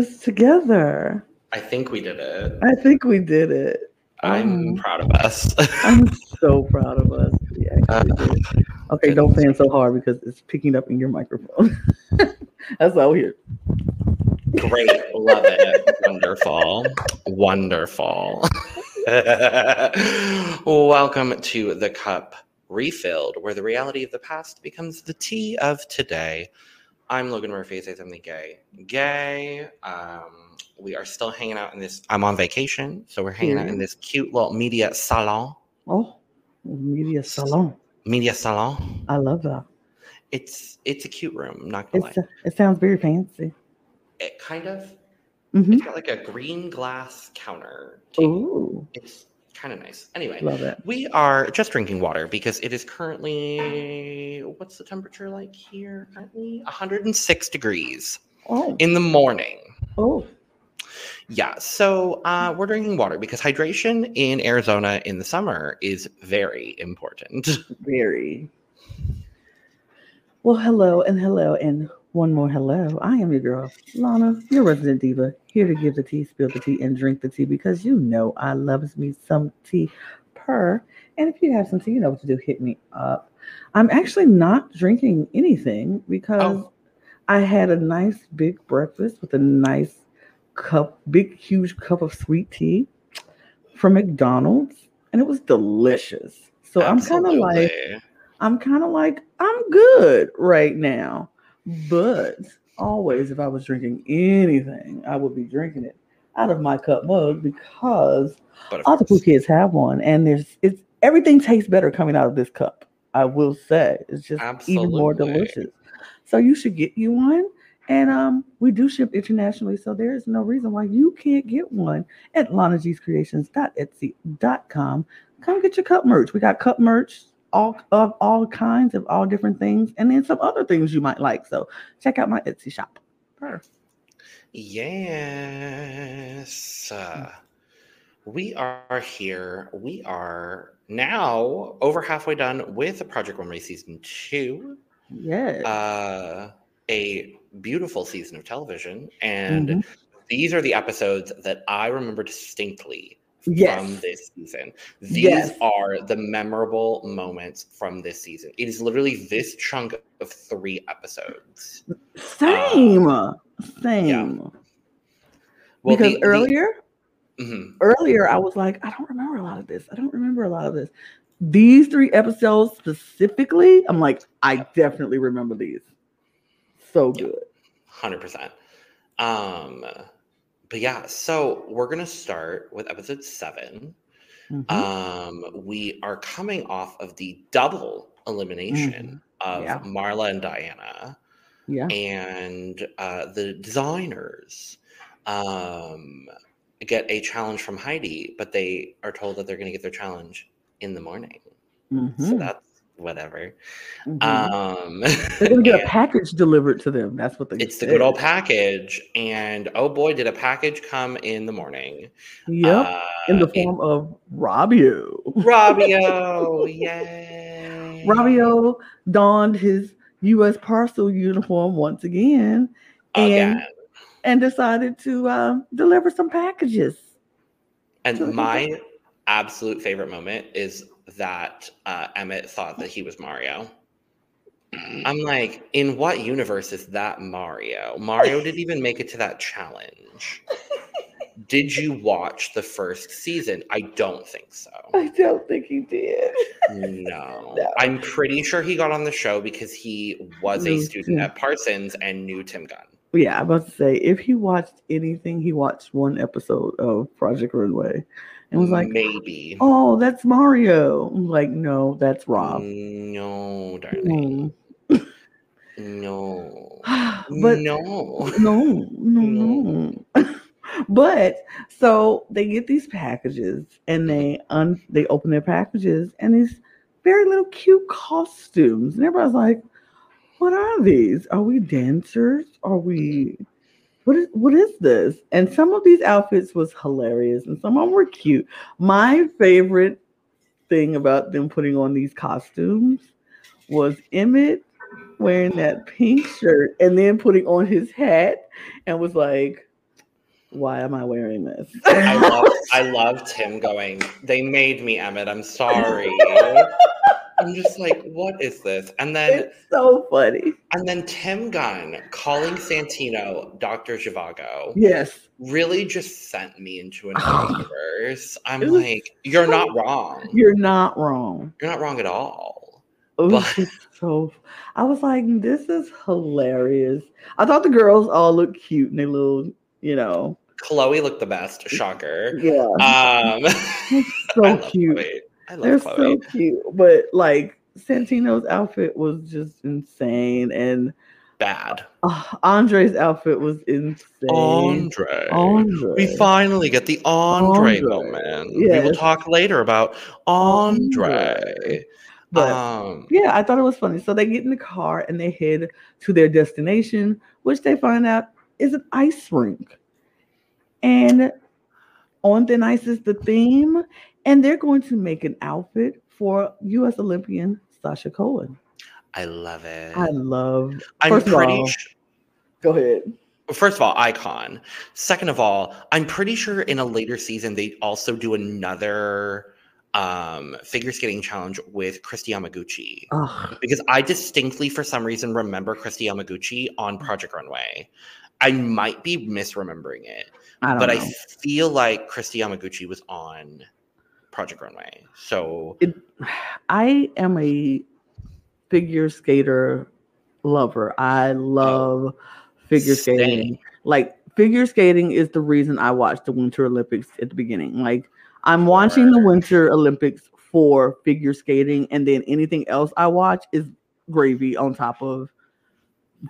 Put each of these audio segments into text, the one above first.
Was together. I think we did it. I think we did it. I'm Um, proud of us. I'm so proud of us. We actually did. it. Okay, don't fan so hard because it's picking up in your microphone. That's all here. Great. Love it. Wonderful. Wonderful. Welcome to the cup refilled, where the reality of the past becomes the tea of today. I'm Logan Murphy. I say something gay. Gay. Um, we are still hanging out in this. I'm on vacation, so we're hanging out in this cute little media salon. Oh, media salon. Media salon. I love that. It's it's a cute room. I'm not gonna It's lie. it sounds very fancy. It kind of. hmm It's got like a green glass counter. table. Ooh, It's kind of nice. Anyway, love it. we are just drinking water because it is currently what's the temperature like here? Currently 106 degrees Oh, in the morning. oh, Yeah, so uh, we're drinking water because hydration in Arizona in the summer is very important. very. Well, hello and hello and one more hello. I am your girl, Lana, your resident diva, here to give the tea, spill the tea, and drink the tea because you know I loves me some tea per. And if you have some tea, you know what to do. Hit me up. I'm actually not drinking anything because Oh. I had a nice big breakfast with a nice cup, big, huge cup of sweet tea from McDonald's, and it was delicious. So I'm kind of like, I'm kind of like, I'm good right now. But always, if I was drinking anything, I would be drinking it out of my cup mug because all the cool kids have one, and there's it's everything tastes better coming out of this cup. I will say it's just even more delicious. So you should get you one. And um, we do ship internationally, so there is no reason why you can't get one at lanagcreations.etsy.com. Come get your cup merch. We got cup merch, all of all kinds of all different things, and then some other things you might like. So check out my Etsy shop. Yes. Uh, we are here. We are now over halfway done with Project Runway Season 2. Yes. Uh, a beautiful season of television. And Mhm. these are the episodes that I remember distinctly Yes. from this season. These Yes. are the memorable moments from this season. It is literally this chunk of three episodes. Same. Same. Well, because the- the- earlier, Mhm. earlier I was like, I don't remember a lot of this. I don't remember a lot of this. These three episodes specifically, I'm like, I definitely remember these. So Yeah. good. Hundred percent. Um, but yeah, so we're gonna start with episode seven. Mhm. Um, we are coming off of the double elimination of Mm-hmm. Yeah. Marla and Diana, yeah. and uh, the designers um, get a challenge from Heidi, but they are told that they're gonna get their challenge in the morning. So Mhm. that's whatever. Mhm. Um, They're gonna get a package delivered to them. That's what they. It's the good old package, and oh boy, did a package come in the morning. Yep. Uh, in the it- form of Rabio. Robbio, yay! Rabio donned his U.S. parcel uniform once again and again, and decided to um, deliver some packages. and my absolute favorite moment is that uh, Emmett thought that he was Mario. I'm like, in what universe is that Mario? Mario didn't even make it to that challenge. Did you watch the first season? I don't think so. I don't think he did. No. No. I'm pretty sure he got on the show because he was a student at Parsons and knew Tim Gunn. Yeah, I'm about to say if he watched anything, he watched one episode of Project Runway and was like, maybe. "Oh, that's Mario." I'm like, "No, that's Rob." No, darling. Mm. No. but no. no, no, no. but so they get these packages and they un they open their packages and these very little cute costumes and everybody's like, "What are these? Are we dancers? Are we?" What is what is this? And some of these outfits was hilarious and some of them were cute. My favorite thing about them putting on these costumes was Emmett wearing that pink shirt and then putting on his hat and was like, why am I wearing this? I love, I loved him going, they made me, Emmett. I'm sorry. I'm just like, what is this? And then it's so funny. And then Tim Gunn calling Santino Dr. Zhivago. Yes. Really just sent me into another universe. I'm like, you're so, not wrong. You're not wrong. You're not wrong at all. It but, so I was like, this is hilarious. I thought the girls all looked cute and their little, you know. Chloe looked the best. Shocker. Yeah. Um so cute. Chloe. I love They're Chloe. so cute. But like Santino's outfit was just insane and bad. Uh, Andre's outfit was insane. Andre. Andre. We finally get the Andre, Andre. moment. Yes. We will talk later about Andre. Andre. But um, yeah, I thought it was funny. So they get in the car and they head to their destination, which they find out is an ice rink. And on thin ice is the theme, and they're going to make an outfit for U.S. Olympian Sasha Cohen. I love it. I love. I'm first pretty all- sh- Go ahead. First of all, icon. Second of all, I'm pretty sure in a later season they also do another um figure skating challenge with Kristi Yamaguchi. Ugh, Because I distinctly, for some reason, remember Kristi Yamaguchi on Project Runway. I might be misremembering it, I but know. I feel like Kristi Yamaguchi was on Project Runway. So I am a figure skater lover. I love figure Same. skating. Like figure skating is the reason I watched the Winter Olympics at the beginning. Like I'm watching the Winter Olympics for figure skating, and then anything else I watch is gravy on top of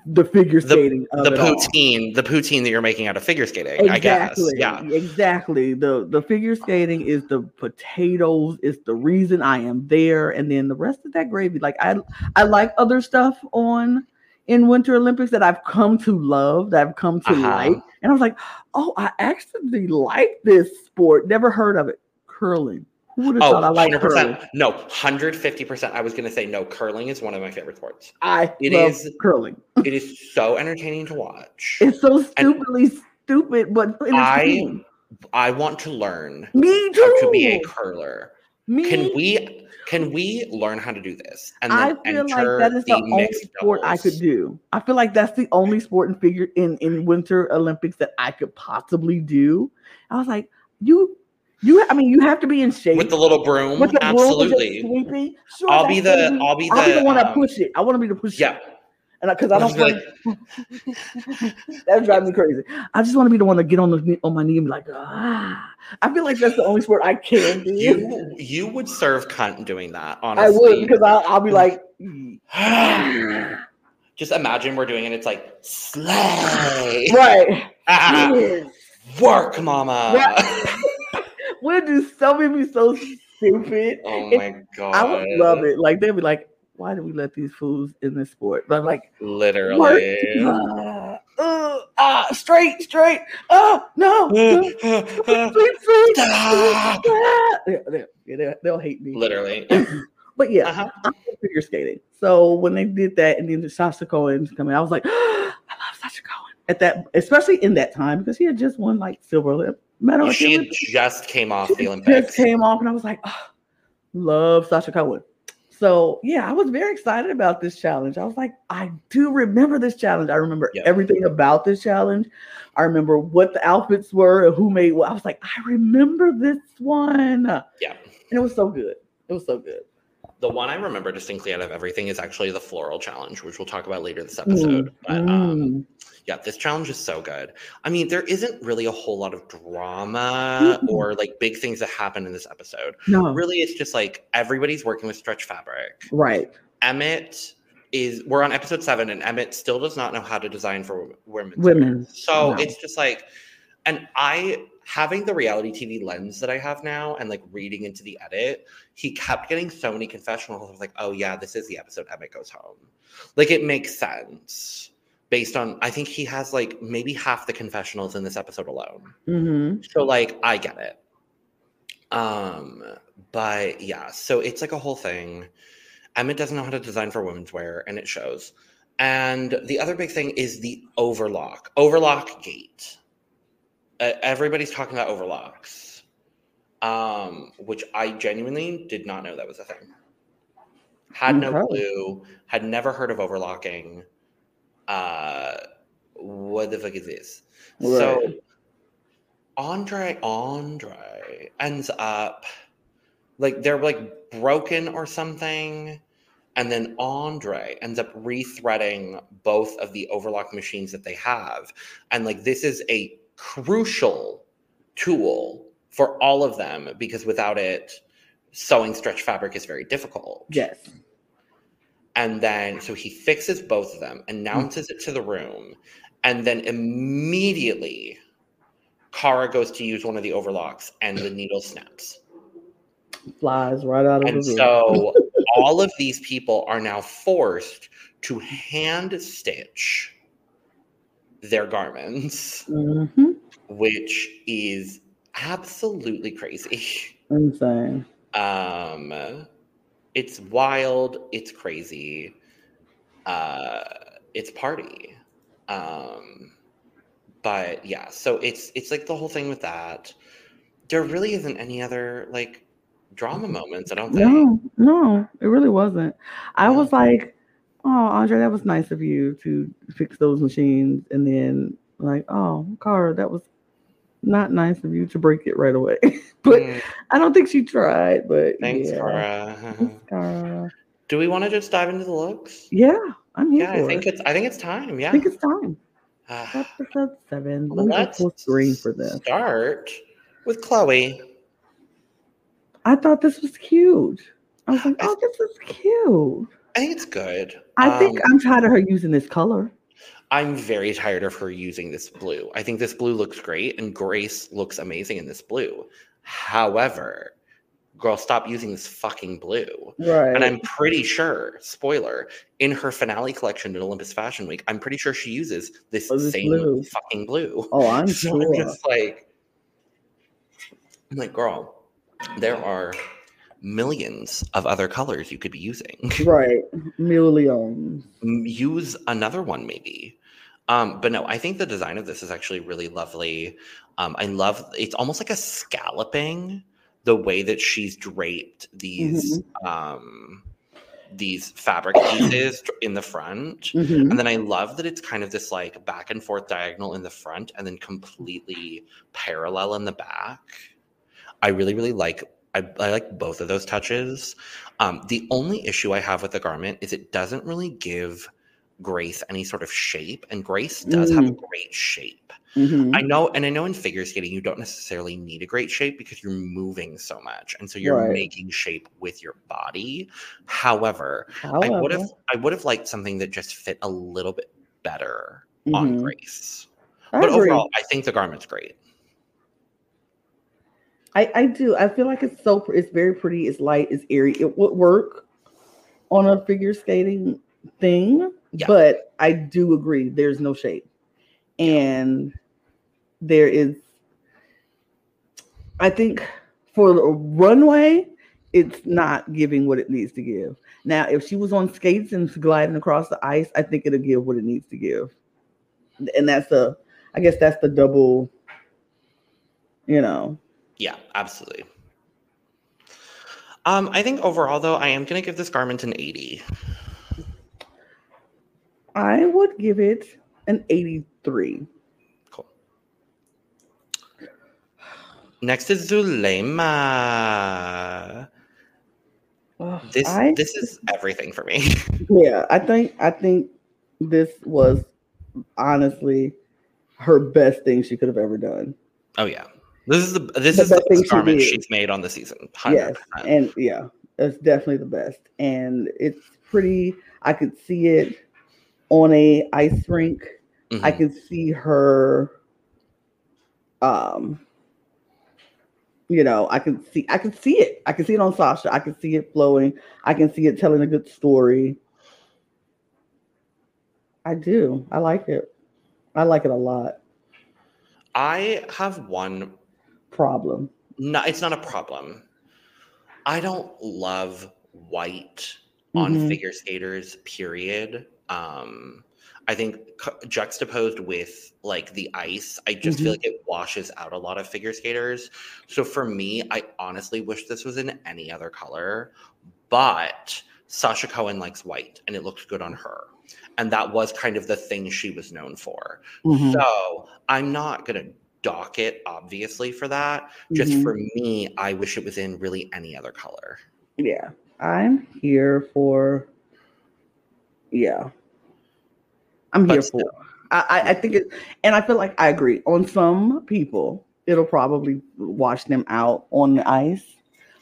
the figure The- skating. of the it all. poutine, the poutine that you're making out of figure skating, I guess. Exactly. Yeah. Exactly. The the figure skating is the potatoes, is the reason I am there. And then the rest of that gravy. Like I I like other stuff on in Winter Olympics that I've come to love, that I've come to Uh-huh. like. And I was like, oh, I actually like this sport. Never heard of it. Curling. Who would have Oh, thought I like curling? No, 150%. I was going to say, no, curling is one of my favorite sports. I It love is- curling. It is so entertaining to watch. It's so stupidly stupid, but I. I want to learn Me too. how to be a curler. Me Can we can we learn how to do this? And I feel like that is the, the only sport I could do. I feel like that's the only sport in figure in in Winter Olympics that I could possibly do. I was like, you, you. I mean, you have to be in shape with the little broom. The broom, Absolutely. sweeping. Sure, I'll be the I'll be the, I'll be the one that um, push it. I want to be the push. Yeah. and because I I'll don't play, that drives me crazy. I just want to be the one to get on the on my knee and be like, ah. I feel like that's the only sport I can do. You you would serve cunt doing that, honestly. I would because I'll, I'll be like, Just imagine we're doing it. It's like slay. right. Ah, Yes. work, mama. Right. We'll do so many be so stupid. Oh my god. I would love it. Like they'd be like, why do we let these fools in this sport? But I'm like. Literally. Uh, uh, straight, straight. Oh no. no. Sweep, sweep. Stop. Yeah, they- they- they'll hate me. Literally. But yeah, Uh-huh. I'm figure skating. So when they did that and then the Sasha Cohen coming, I was like, I love Sasha Cohen at that, especially in that time because he had just won like silver medal. She Olympics. just came off the just came off, and I was like, oh, love Sasha Cohen. So yeah, I was very excited about this challenge. I was like, I do remember this challenge. I remember Yeah. everything about this challenge. I remember what the outfits were and who made what. I was like, I remember this one. Yeah. And it was so good. It was so good. The one I remember distinctly out of everything is actually the floral challenge, which we'll talk about later this Mm, episode. But um, mm. Yeah, this challenge is so good. I mean, there isn't really a whole lot of drama Mm-mm. or like big things that happen in this episode. no, Really, it's just like everybody's working with stretch fabric. right. Emmett is we're on episode seven, and Emmett still does not know how to design for women. Women. So No. it's just like, and I having the reality TV lens that I have now and like reading into the edit, he kept getting so many confessionals. I was like, oh yeah, this is the episode Emmett goes home. Like it makes sense based on I think he has like maybe half the confessionals in this episode alone. hmm So like I get it. Um, but yeah, so it's like a whole thing. Emmett doesn't know how to design for women's wear, and it shows. And the other big thing is the overlock, overlock gate. Uh, everybody's talking about overlocks, um, which I genuinely did not know that was a thing. Had no clue. Had never heard of overlocking. Uh, what the fuck is this? So Andre Andre ends up like they're like broken or something. And then Andre ends up rethreading both of the overlock machines that they have. And like this is a crucial tool for all of them because without it, sewing stretch fabric is very difficult. Yes. And then, so he fixes both of them, announces it to the room, and then immediately Kara goes to use one of the overlocks and the needle snaps. Flies right out of And the room. so all of these people are now forced to hand stitch their garments, hmm which is absolutely crazy. Insane. Um, it's wild. It's crazy. Uh, it's party. Um, but yeah, so it's it's like the whole thing with that. There really isn't any other like drama moments. I don't think. No, no, it really wasn't. I No. was like, oh, Andre, that was nice of you to fix those machines. And then, like, oh, Kara, that was not nice of you to break it right away. but Mm, I don't think she tried. But thanks, yeah. Kara. Kara. Do we want to just dive into the looks? Yeah, I'm here Yeah, I think it. it's I think it's time. Yeah. I think it's time. Ah, Episode seven. Let me go let's full screen for this. start with Chloe. I thought this was cute. I was like, oh, this is cute. I think it's good. I think Um, I'm tired of her using this color. I'm very tired of her using this blue. I think this blue looks great, and Grace looks amazing in this blue. However, girl, stop using this fucking blue. Right. And I'm pretty sure, spoiler, in her finale collection at Olympus Fashion Week, I'm pretty sure she uses this Oh, this same blue. fucking blue. oh, I'm so I'm sure. just like, I'm like, girl, there are millions of other colors you could be using. Right. Millions. Use another one maybe um but no i think the design of this is actually really lovely. Um i love it's almost like a scalloping the way that she's draped these um these fabric pieces in the front. Mhm. and then i love that it's kind of this like back and forth diagonal in the front and then completely parallel in the back. I really really like I, I like both of those touches. Um, the only issue I have with the garment is it doesn't really give Grace any sort of shape, and Grace does have a great shape. Mhm. I know, and I know in figure skating you don't necessarily need a great shape because you're moving so much, and so you're Right. making shape with your body. However, I would have I would have liked something that just fit a little bit better on mhm. Grace. I But agree. overall, I think the garment's great. I, I do. I feel like it's so. It's very pretty. It's light. It's airy. It would work on a figure skating thing, Yeah. but I do agree. There's no shape, and there is. I think for the runway, it's not giving what it needs to give. Now, if she was on skates and gliding across the ice, I think it'll give what it needs to give, and that's the. I guess that's the double. You know. Yeah, absolutely. Um, I think overall, though, I am going to give this garment an 80. I would give it an 83. Cool. Next is Zulema. This I, this is everything for me. yeah, I think I think this was honestly her best thing she could have ever done. oh yeah, this is the this The is the best she garment did. she's made on the season. Yes, 100%. and yeah, it's definitely the best, and it's pretty. I could see it on a ice rink. I Mhm. can see her. Um, you know, I can see, I can see it. I can see it on Sasha. I can see it flowing. I can see it telling a good story. I do. I like it. I like it a lot. I have one. Problem. No, it's not a problem. I don't love white on Mhm. figure skaters period um i think juxtaposed with like the ice i just Mhm. feel like it washes out a lot of figure skaters so for me i honestly wish this was in any other color but sasha cohen likes white and it looks good on her and that was kind of the thing she was known for Mhm. so i'm not gonna dock it obviously for that just Mhm. for me i wish it was in really any other color Yeah, I'm here for. Yeah, I'm But here still. for. I, I I think it, and I feel like I agree. On some people, it'll probably wash them out on the ice,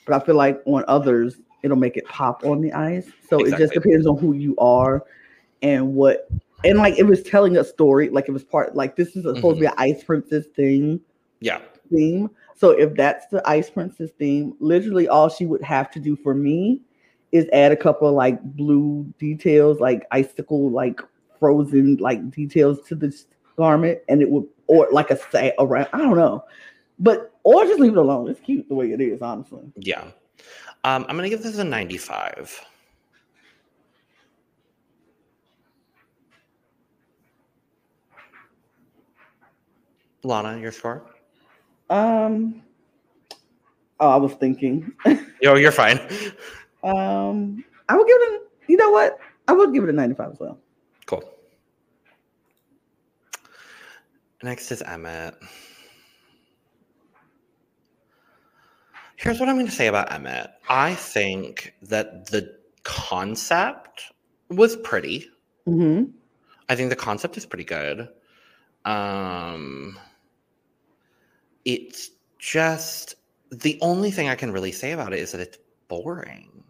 but I feel like on others, it'll make it pop on the ice. So it just depends on who you are and what. And like it was telling a story, like it was part like this is supposed to be mm-hmm. an ice princess thing yeah theme. So if that's the Ice Princess theme, literally all she would have to do for me is add a couple of like blue details, like icicle, like frozen like details to this garment, and it would or like a say around. I don't know, but or just leave it alone. It's cute the way it is, honestly. Yeah. Um, I'm gonna give this a 95. Lana, your score? Um, oh, I was thinking. Yo, you're fine. um, I would give it. A, you know what? I would give it a ninety-five as well. Cool. Next is Emmett. Here's what I'm going to say about Emmett. I think that the concept was pretty. hmm I think the concept is pretty good. Um, it's just the only thing I can really say about it is that it's boring.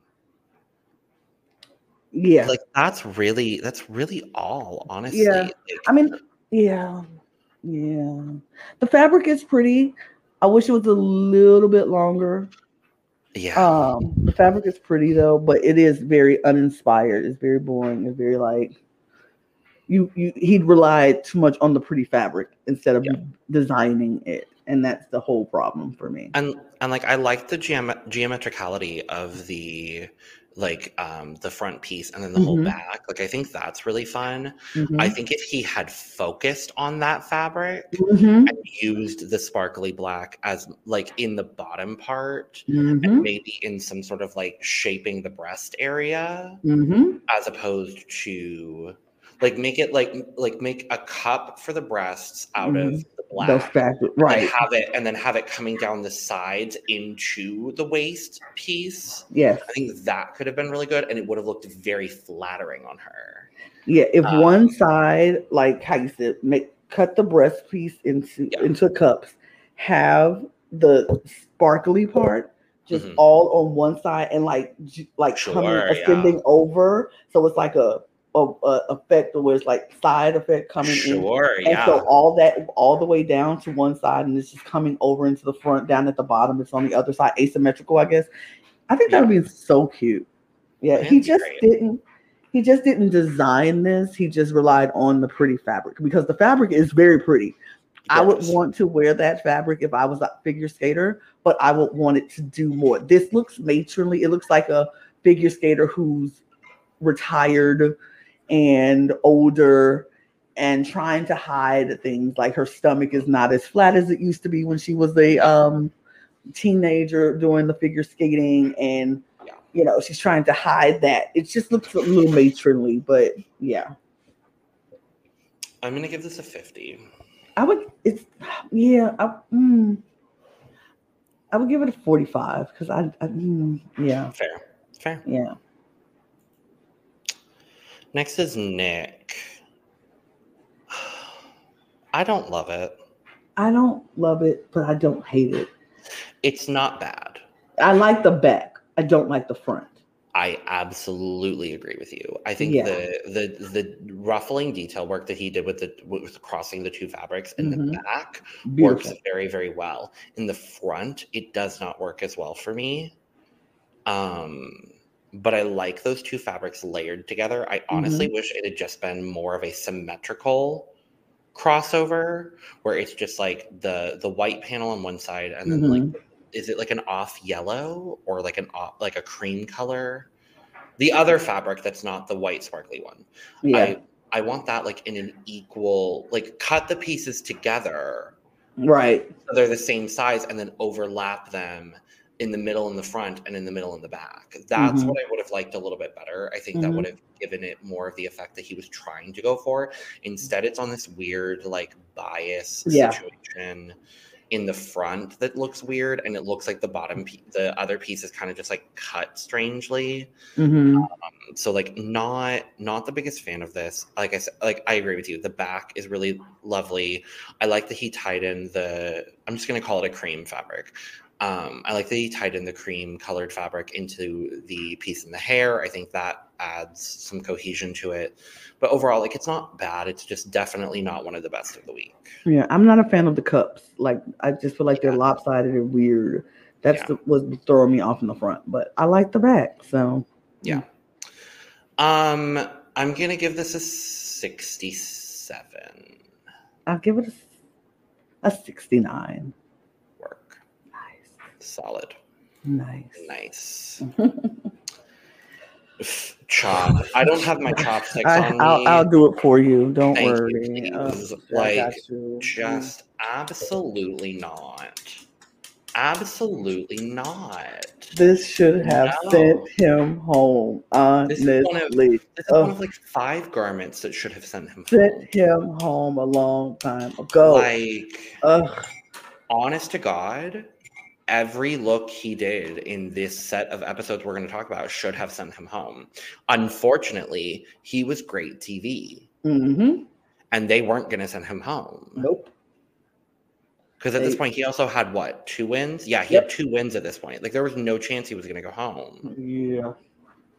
Yeah. Like that's really that's really all, honestly. Yeah. I mean, yeah, yeah. The fabric is pretty. I wish it was a little bit longer. yeah. Um, the fabric is pretty though, but it is very uninspired. It's very boring. It's very like you you he'd relied too much on the pretty fabric instead of Yeah. designing it, and that's the whole problem for me. and and like I like the geom- geometricality of the like um the front piece and then the whole Mhm. back. Like I think that's really fun. Mhm. I think if he had focused on that fabric Mhm. and used the sparkly black as like in the bottom part and maybe in some sort of like shaping the breast area Mhm. as opposed to like make it like like make a cup for the breasts out of the Mm-hmm. Black fabric, and right? have it and then have it coming down the sides into the waist piece Yes. i think that could have been really good and it would have looked very flattering on her Yeah, if Um, one side, like how you said, make cut the breast piece into Yeah. into cups, have the sparkly part just Mhm. all on one side and like like coming Sure, yeah. ascending over, so it's like a, effect where it's like side effect coming in. sure And yeah so all that all the way down to one side, and it's just coming over into the front, down at the bottom. It's on the other side, asymmetrical, I guess. I think that would be so cute. Yeah, he just great. didn't. He just didn't design this. He just relied on the pretty fabric because the fabric is very pretty. I would want to wear that fabric if I was a figure skater, but I would want it to do more. This looks matronly. It looks like a figure skater who's retired and older and trying to hide things like her stomach is not as flat as it used to be when she was a um, teenager doing the figure skating and you know she's trying to hide that. It just looks a little matronly but yeah. I'm gonna give this a 50 i would it's yeah I, mm, I would give it a 45 because I, I mm, yeah. Fair fair. Yeah next is nick i don't love it i don't love it but i don't hate it it's not bad i like the back i don't like the front I absolutely agree with you. I think Yeah. the the the ruffling detail work that he did with the with crossing the two fabrics in the Mhm. back beautiful works very very well. In the front, it does not work as well for me. Um, but I like those two fabrics layered together. I honestly Mm-hmm. wish it had just been more of a symmetrical crossover where it's just like the the white panel on one side and then like Mhm. is it like an off yellow or like an off like a cream color The other fabric that's not the white sparkly one. Yeah. I I want that like in an equal like cut the pieces together right. so they're the same size and then overlap them in the middle and the front and in the middle and the back. That's Mhm. what I would have liked a little bit better. I think that Mhm. would have given it more of the effect that he was trying to go for. Instead, it's on this weird like bias Yeah. situation in the front that looks weird and it looks like the bottom pe- the other piece is kind of just like cut strangely hmm so like not not the biggest fan of this like i said like i agree with you the back is really lovely i like that he tied in the i'm just going to call it a cream fabric um i like that he tied in the cream colored fabric into the piece in the hair i think that adds some cohesion to it but overall like it's not bad it's just definitely not one of the best of the week Yeah, I'm not a fan of the cups. Like I just feel like they're Yeah. lopsided and weird. That's Yeah. the, was throwing me off in the front, but I like the back. So yeah um i'm gonna give this a 67 I'll give it a, a 69. Solid nice. Nice. Chop. I don't have my chopsticks I, on me. I'll, I'll do it for you. Don't Thank you, worry. Uh, Like. Just absolutely not. Absolutely not. this should have No. sent him home. This is one of- Honestly, This is Ugh. one of like five garments that should have sent him home. sent him home a long time ago. Like, Ugh. honest to God, every look he did in this set of episodes we're going to talk about should have sent him home. Unfortunately, he was great TV. hmm and they weren't going to send him home Nope. because at this point he also had what two wins yeah he Yep. had two wins at this point like there was no chance he was going to go home Yeah.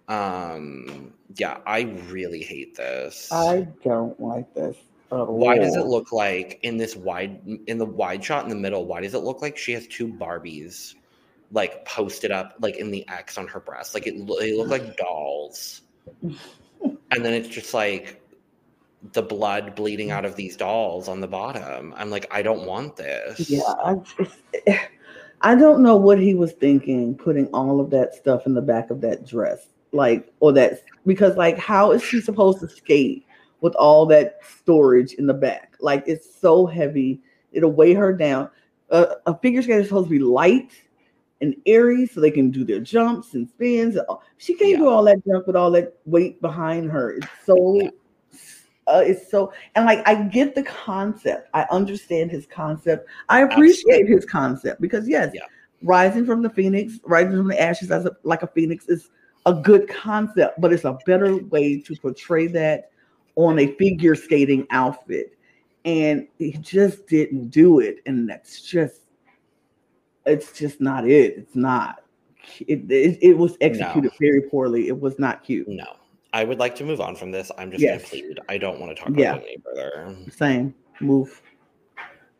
um yeah i really hate this I don't like this at why does it look like in this wide in the wide shot in the middle why does it look like she has two barbies like posted up like in the x on her breast? Like it they look like dolls. And then it's just like the blood bleeding out of these dolls on the bottom. I'm like i don't want this. Yeah, I, I don't know what he was thinking putting all of that stuff in the back of that dress, like or that because like how is she supposed to skate with all that storage in the back? Like it's so heavy, it'll weigh her down. Uh, a figure skater is supposed to be light and airy so they can do their jumps and spins. She can't do all that jump with all that weight behind her. It's so Yeah. uh, it's so and like I get the concept. I understand his concept. I appreciate his concept because yes, Yeah. rising from the phoenix, rising from the ashes as a, like a phoenix is a good concept, but it's a better way to portray that on a figure skating outfit. And he just didn't do it, and that's just it's just not it. It's not. It, it, it was executed very poorly. It was not cute. No, I would like to move on from this. I'm just yes. plead. I don't want to talk about it any further. Same move.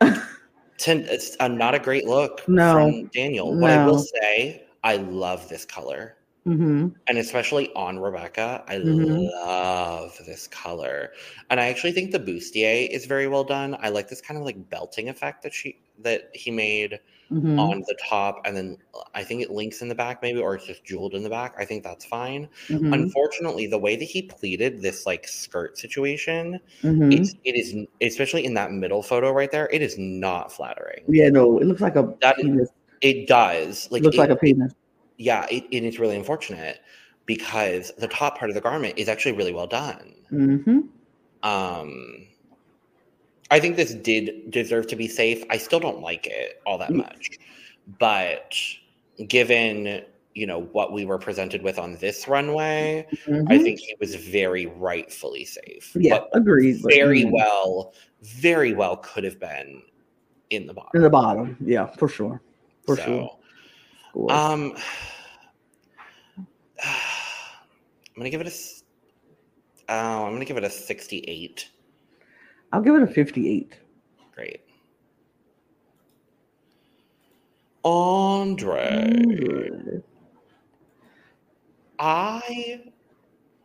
Ten, it's uh, not a great look No. from Daniel. What I will say, I love this color. Hmm And especially on Rebecca, I Mhm. love this color. And I actually think the bustier is very well done. I like this kind of like belting effect that she that he made hmm on the top and then uh, I think it links in the back maybe or it's just jeweled in the back. I think that's fine. hmm Unfortunately, the way that he pleated this like skirt situation, hmm it's it is especially in that middle photo right there, it is not flattering. Yeah, no, it looks like a That is- penis. It does. Like looks it- like a penis. Yeah, it, it's really unfortunate because the top part of the garment is actually really well done. hmm Um I think this did deserve to be safe. I still don't like it all that Mm. much. But given, you know, what we were presented with on this runway, I think he was very rightfully safe. Mm-hmm. Yeah, But agreed. very mm, well, very well could have been in the bottom. in the bottom. Yeah, for sure. For so, sure. Scores. Um, I'm gonna give it a. Oh, I'm gonna give it a 68. I'll give it a 58. Great. Andre, Good. I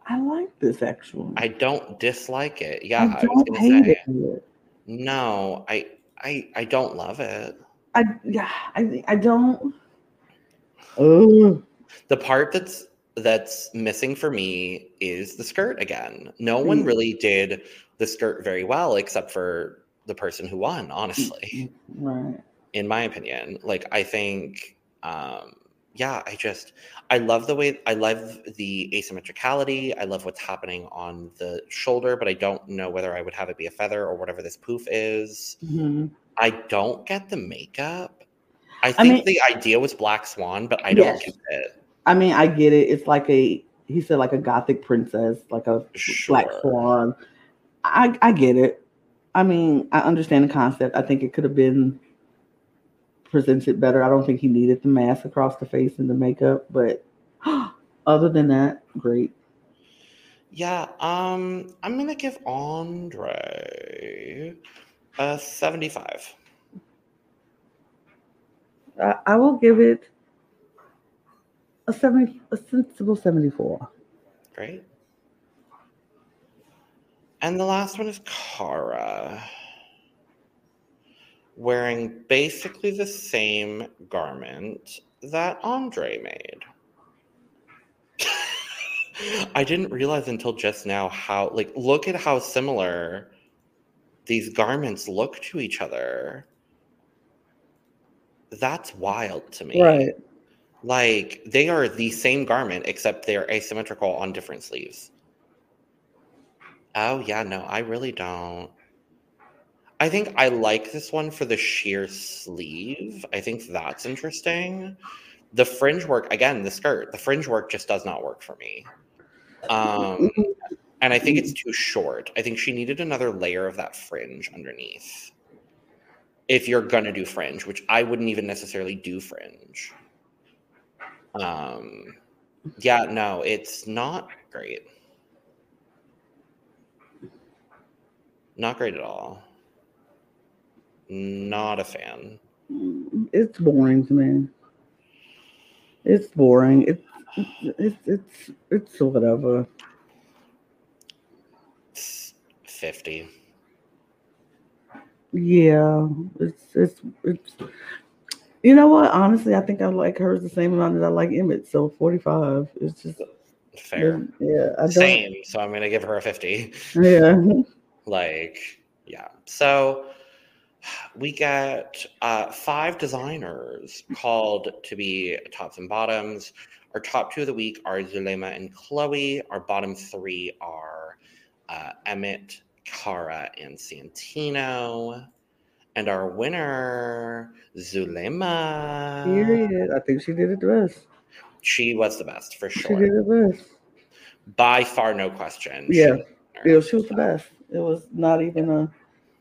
I like this actually. I don't dislike it. Yeah, I I, was don't gonna hate say it. no. I I I don't love it. I yeah, I I don't. Oh, The part that's that's missing for me is the skirt again. No one Mm. really did the skirt very well except for the person who won, honestly, Right. in my opinion. Like I think um yeah, I just I love the way I love the asymmetricality. I love what's happening on the shoulder, but I don't know whether I would have it be a feather or whatever this poof is. Mhm. I don't get the makeup. I I think mean- the idea was Black Swan, but I don't Yes. get it. I mean, I get it. It's like a he said like a gothic princess, like a black swan. I I get it. I mean, I understand the concept. I think it could have been presented better. I don't think he needed the mask across the face and the makeup, but other than that, great. Yeah, um, I'm gonna give Andre a 75. I, I will give it a seventy, a sensible seventy-four. Great. And the last one is Kara. Wearing basically the same garment that Andre made. I didn't realize until just now how, like, look at how similar these garments look to each other. That's wild to me. Right. Like they are the same garment except they're asymmetrical on different sleeves. Oh yeah, no, I really don't. I think I like this one for the sheer sleeve. I think that's interesting. The fringe work again, the skirt, the fringe work just does not work for me. Um and I think it's too short. I think she needed another layer of that fringe underneath. If you're gonna do fringe, which I wouldn't even necessarily do fringe. Um, yeah, no, it's not great. Not great at all. Not a fan. It's boring to me. It's boring. It's it's it's it's whatever. It's 50. Yeah, it's it's it's. You know what? Honestly, I think I like hers the same amount that I like Emmett. So forty-five. It's just Fair. Yeah, I. Same. So I'm gonna give her a 50. Yeah. Like, yeah. So we get uh, five designers called to be tops and bottoms. Our top two of the week are Zulema and Chloe. Our bottom three are uh, Emmett, Kara, and Santino. And our winner, Zulema. Period. I think she did it the best. She was the best for sure. She did it best. By far, no question. Yeah. was winner. Yeah, she was the best. It was not even a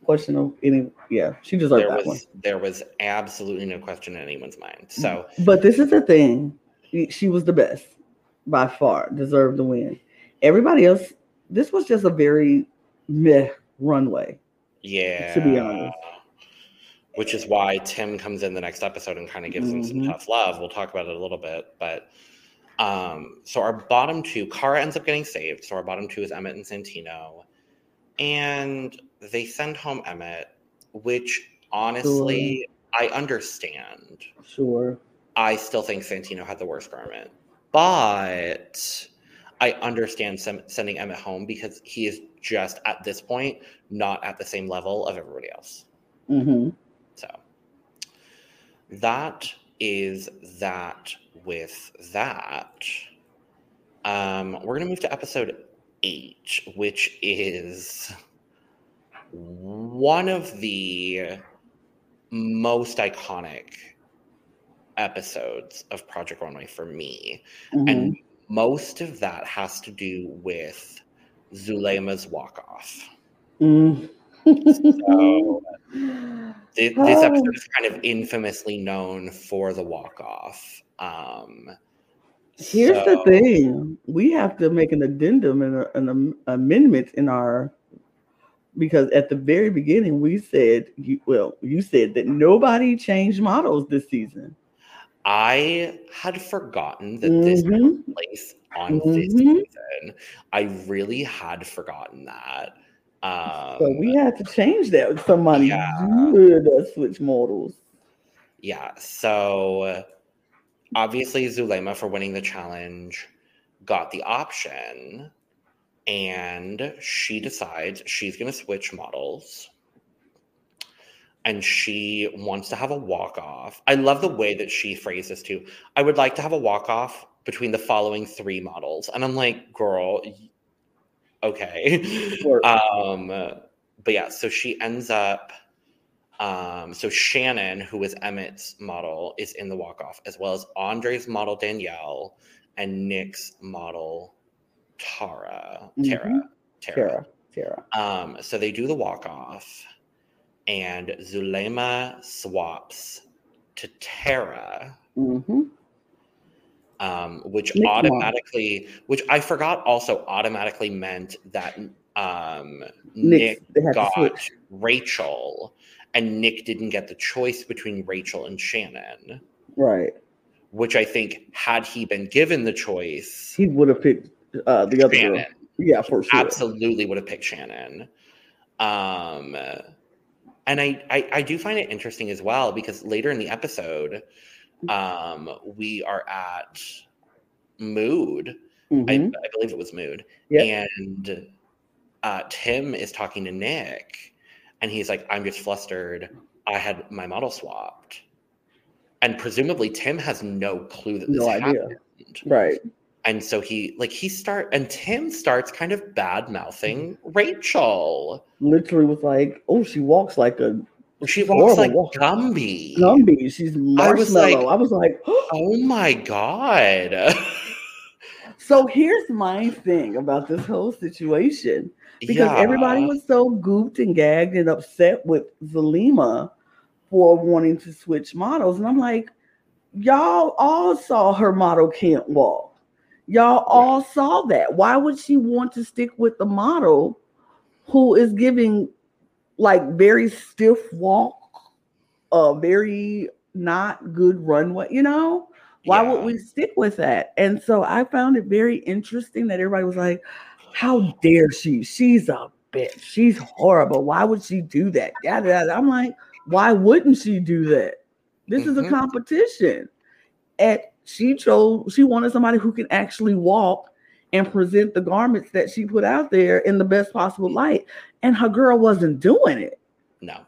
question of any. Yeah, she deserved there that one. there was absolutely no question in anyone's mind. So mm-hmm. But this is the thing. She was the best by far, deserved the win. Everybody else, this was just a very meh runway. yeah, To be honest. which is why Tim comes in the next episode and kind of gives him some tough love. We'll talk about it a little bit, but um, so our bottom two, Kara ends up getting saved. So our bottom two is Emmett and Santino, and they send home Emmett, which honestly I understand. Sure. I still think Santino had the worst garment, but I understand sem- sending Emmett home because he is just at this point not at the same level of everybody else. hmm So that is that with that. Um, we're gonna move to episode eight, which is one of the most iconic episodes of Project Runway for me. Mm-hmm. And most of that has to do with Zulema's walk off. Mm. So thi- this Oh. episode is kind of infamously known for the walk off. Um, Here's the thing: we have to make an addendum and a- an amendment in our because at the very beginning we said, you, well, you said that nobody changed models this season. I had forgotten that this took place on this Mhm. season. I really had forgotten that. Um, So we had to change that. With somebody Yeah. uh, switch models. Yeah. So obviously Zulema for winning the challenge. got the option and she decides she's going to switch models and she wants to have a walk off. I love the way that she phrases too. I would like to have a walk off between the following three models. And I'm like, girl, okay. Sure. Um, but yeah, so she ends up. Um, so Shannon, who is Emmett's model, is in the walk off, as well as Andre's model Danielle and Nick's model Tara. Tara. Mhm. Tara. Tara, Tara. Um, so they do the walk off, and Zulema swaps to Tara, Mm-hmm. um, which automatically, which I forgot also automatically meant that um, Nick, Nick they had to got. Rachel, and Nick didn't get the choice between Rachel and Shannon. Right. Which I think, had he been given the choice, He would have picked uh, the other. Shannon Yeah, for sure. absolutely would have picked Shannon. Um, and I, I I do find it interesting as well because later in the episode, um, we are at Mood. I, Mhm. I believe it was Mood, Yep. and uh, Tim is talking to Nick, and he's like, "I'm just flustered. I had my model swapped." And presumably Tim has no clue that this No idea. happened Right. And so he like he start and tim starts kind of bad mouthing rachel Literally was like, oh, she walks like a she walks like walk. gumby Gumby. She's I was like- marshmallow. I was like, oh my god so here's my thing about this whole situation. Because Yeah. everybody was so gooped and gagged and upset with Zulema for wanting to switch models. And I'm like, y'all all saw her model can't walk. Y'all all saw that. Why would she want to stick with the model who is giving like very stiff walk, a very not good runway, you know? Why Yeah. would we stick with that? And so I found it very interesting that everybody was like, How dare she? She's a bitch. She's horrible. Why would she do that? Yada, yada. I'm like, why wouldn't she do that? This is a Mhm. competition. And she chose, she wanted somebody who can actually walk and present the garments that she put out there in the best possible light. And her girl wasn't doing it no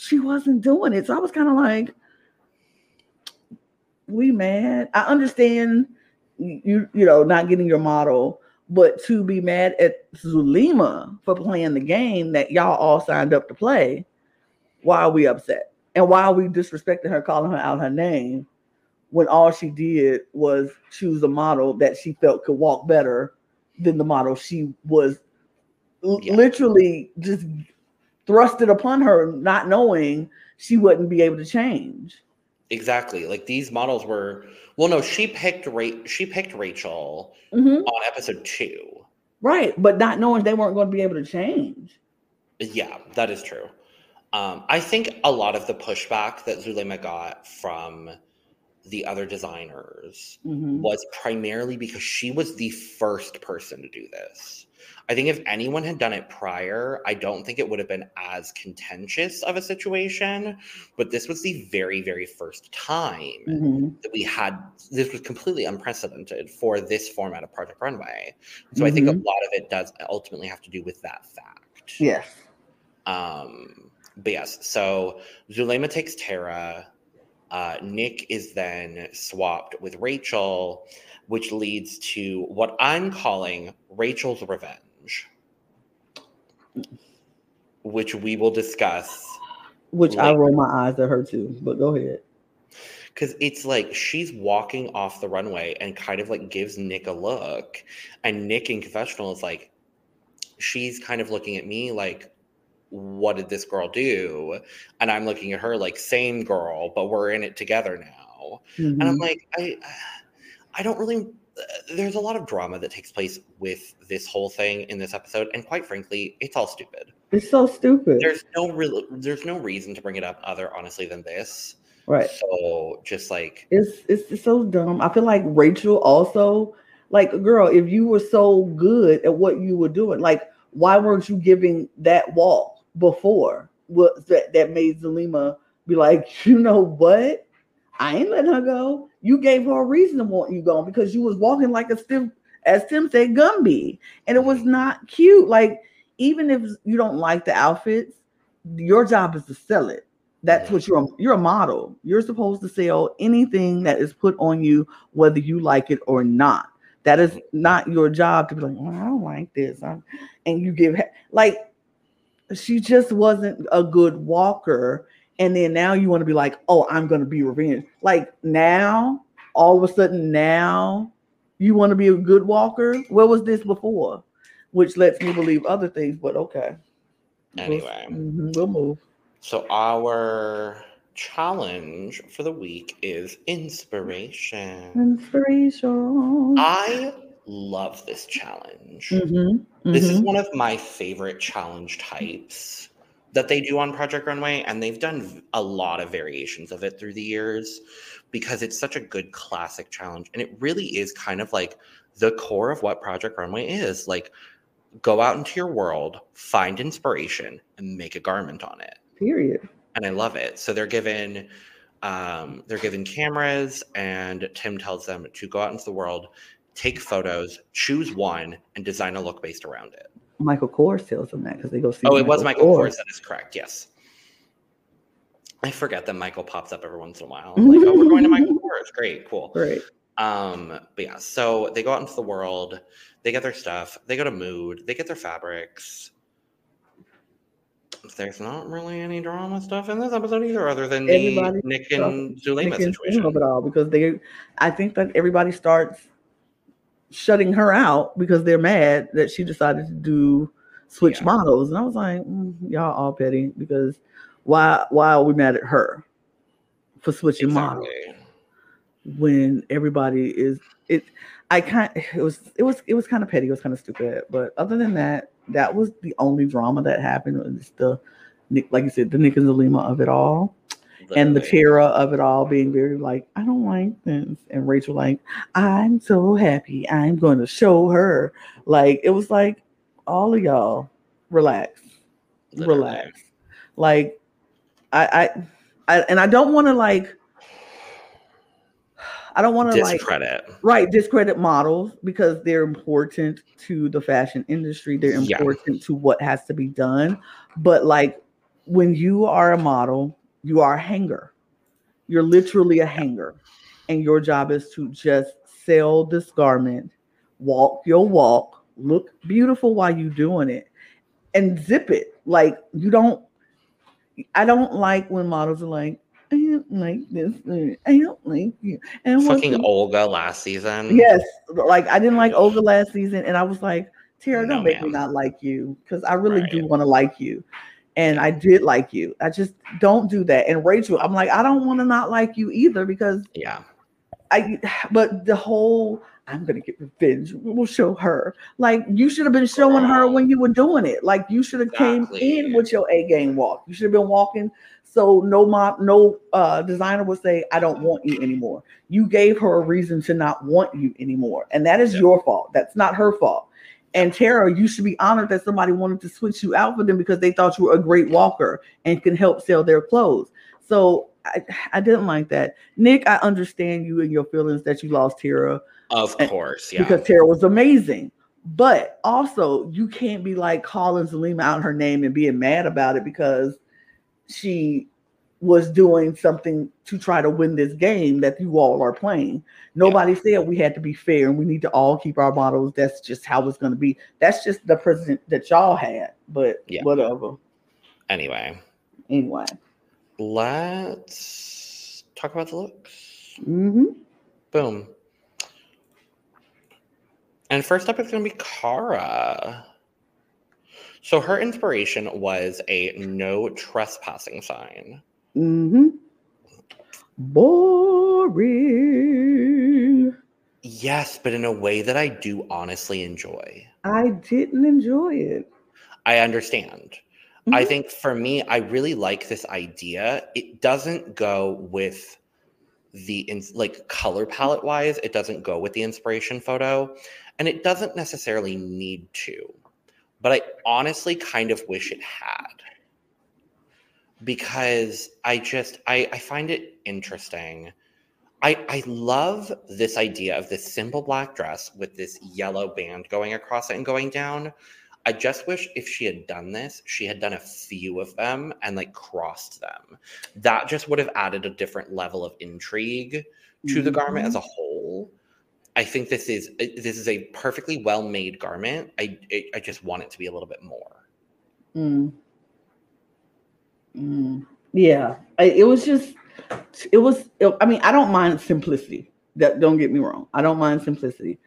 she wasn't doing it. So I was kind of like, we mad. I understand you, you know, not getting your model, but to be mad at Zulema for playing the game that y'all all signed up to play, why are we upset? And why are we disrespecting her, calling her out her name when all she did was choose a model that she felt could walk better than the model she was Yeah. literally just thrust it upon her, not knowing she wouldn't be able to change. exactly like these models were well no she picked Ra- she picked rachel Mhm. on episode two Right, but not knowing they weren't going to be able to change. Yeah, that is true. Um, I think a lot of the pushback that Zulema got from the other designers Mhm. was primarily because she was the first person to do this. I think if anyone had done it prior, I don't think it would have been as contentious of a situation. But this was the very, very first time Mhm. that we had this was completely unprecedented for this format of Project Runway. So I think a lot of it does ultimately have to do with that fact. Yes. Um, but yes, so Zulema takes Tara. Uh, Nick is then swapped with Rachel, which leads to what I'm calling Rachel's revenge, which we will discuss Which I roll my eyes at her too, but go ahead. because it's like she's walking off the runway and kind of like gives Nick a look, and Nick in confessional is like, she's kind of looking at me like, what did this girl do? And I'm looking at her like, same girl, but we're in it together now. And I'm Mhm. like, I, I don't really. There's a lot of drama that takes place with this whole thing in this episode, and quite frankly, it's all stupid. It's so stupid. There's no real, there's no reason to bring it up other honestly than this. right. So just like It's, it's it's so dumb. I feel like Rachel also, like, girl, if you were so good at what you were doing, like, why weren't you giving that walk before? What that, that made Zulema be like, you know what? I ain't letting her go. You gave her a reason to want you gone because you was walking like a stiff as Tim said, Gumby. And it was mm-hmm. not cute. Like, even if you don't like the outfits, your job is to sell it. That's what you're you're a model. You're supposed to sell anything that is put on you, whether you like it or not. That is not your job to be like, oh, I don't like this. I'm, and you give like she just wasn't a good walker. And then now you want to be like, oh, I'm gonna be revenge. Like now, all of a sudden now you want to be a good walker. Where was this before? Which lets me believe other things, but okay. We'll- Anyway. mhm, we'll move. So our challenge for the week is inspiration. Inspiration. I love this challenge. Mhm, This is mhm. one of my favorite challenge types that they do on Project Runway, and they've done a lot of variations of it through the years because it's such a good classic challenge. And it really is kind of like the core of what Project Runway is. Like, go out into your world, find inspiration, and make a garment on it. period. And I love it. So they're given um, they're given cameras, and Tim tells them to go out into the world, take photos, choose one, and design a look based around it. Michael Kors tells them that because they go see. Oh, it was Michael Kors. That is correct. Yes. I forget that Michael pops up every once in a while. I'm like, oh, we're going to Michael Kors. Great, cool. Great. Um, but yeah, so they go out into the world, they get their stuff, they go to Mood, they get their fabrics. There's not really any drama stuff in this episode either, other than the Nick and Zulema Nick and situation. It all because they, I think that everybody starts shutting her out because they're mad that she decided to do switch Yeah. models, and I was like, mm, y'all all petty because why? Why are we mad at her for switching models? When everybody is it i kind it was it was it was kind of petty it was kind of stupid but other than that that was the only drama that happened was the Nick, like you said the Nick and Zulema of it all and the. Tara of it all being very like i don't like this and rachel like i'm so happy i'm going to show her like it was like all of y'all relax Literally. relax like I, I i and i don't want to like i don't want to like Discredit. right discredit models because they're important to the fashion industry they're Yeah. important to what has to be done but like when you are a model you are a hanger. You're literally a hanger. And your job is to just sell this garment walk your walk look beautiful while you're doing it and zip it. Like you don't i don't like when models are like i don't like this i don't like you. And Fucking to- Olga last season. Yes, like I didn't like Olga last season, and I was like, Tara, don't make me not like you because I really do want to like you, and I did like you. I just don't do that. And Rachel, I'm like, I don't want to not like you either because Yeah. I. But the whole I'm gonna get revenge. We'll show her. Like you should have been showing her when you were doing it. Like you should have came in with your A game walk. You should have been walking. So no mom, no uh, designer would say, "I don't want you anymore." You gave her a reason to not want you anymore, and that is Yeah. your fault. That's not her fault. And Tara, you should be honored that somebody wanted to switch you out for them because they thought you were a great walker and can help sell their clothes. So I, I didn't like that. Nick, I understand you and your feelings that you lost Tara Of course. Yeah. because Tara was amazing. But also, you can't be like calling Zulema out her name and being mad about it because she was doing something to try to win this game that you all are playing. Nobody said we had to be fair and we need to all keep our models. That's just how it's going to be. That's just the president that y'all had. But Yeah. whatever. anyway, Anyway. let's talk about the looks. hmm Boom. And first up is going to be Kara. So her inspiration was a no trespassing sign. Hmm Boring. Yes, but in a way that I do honestly enjoy. I didn't enjoy it. I understand. I Mhm. think for me, I really like this idea. It doesn't go with the like color palette wise, it doesn't go with the inspiration photo, and it doesn't necessarily need to. But I honestly kind of wish it had because I just I, I find it interesting. I I love this idea of this simple black dress with this yellow band going across it and going down. I just wish if she had done this, she had done a few of them and like crossed them. That just would have added a different level of intrigue to the garment as a whole. I think this is this is a perfectly well made garment. I I just want it to be a little bit more. Mm. Mm. Yeah, I, it was just it was. It, I mean, I don't mind simplicity. That don't get me wrong. I don't mind simplicity.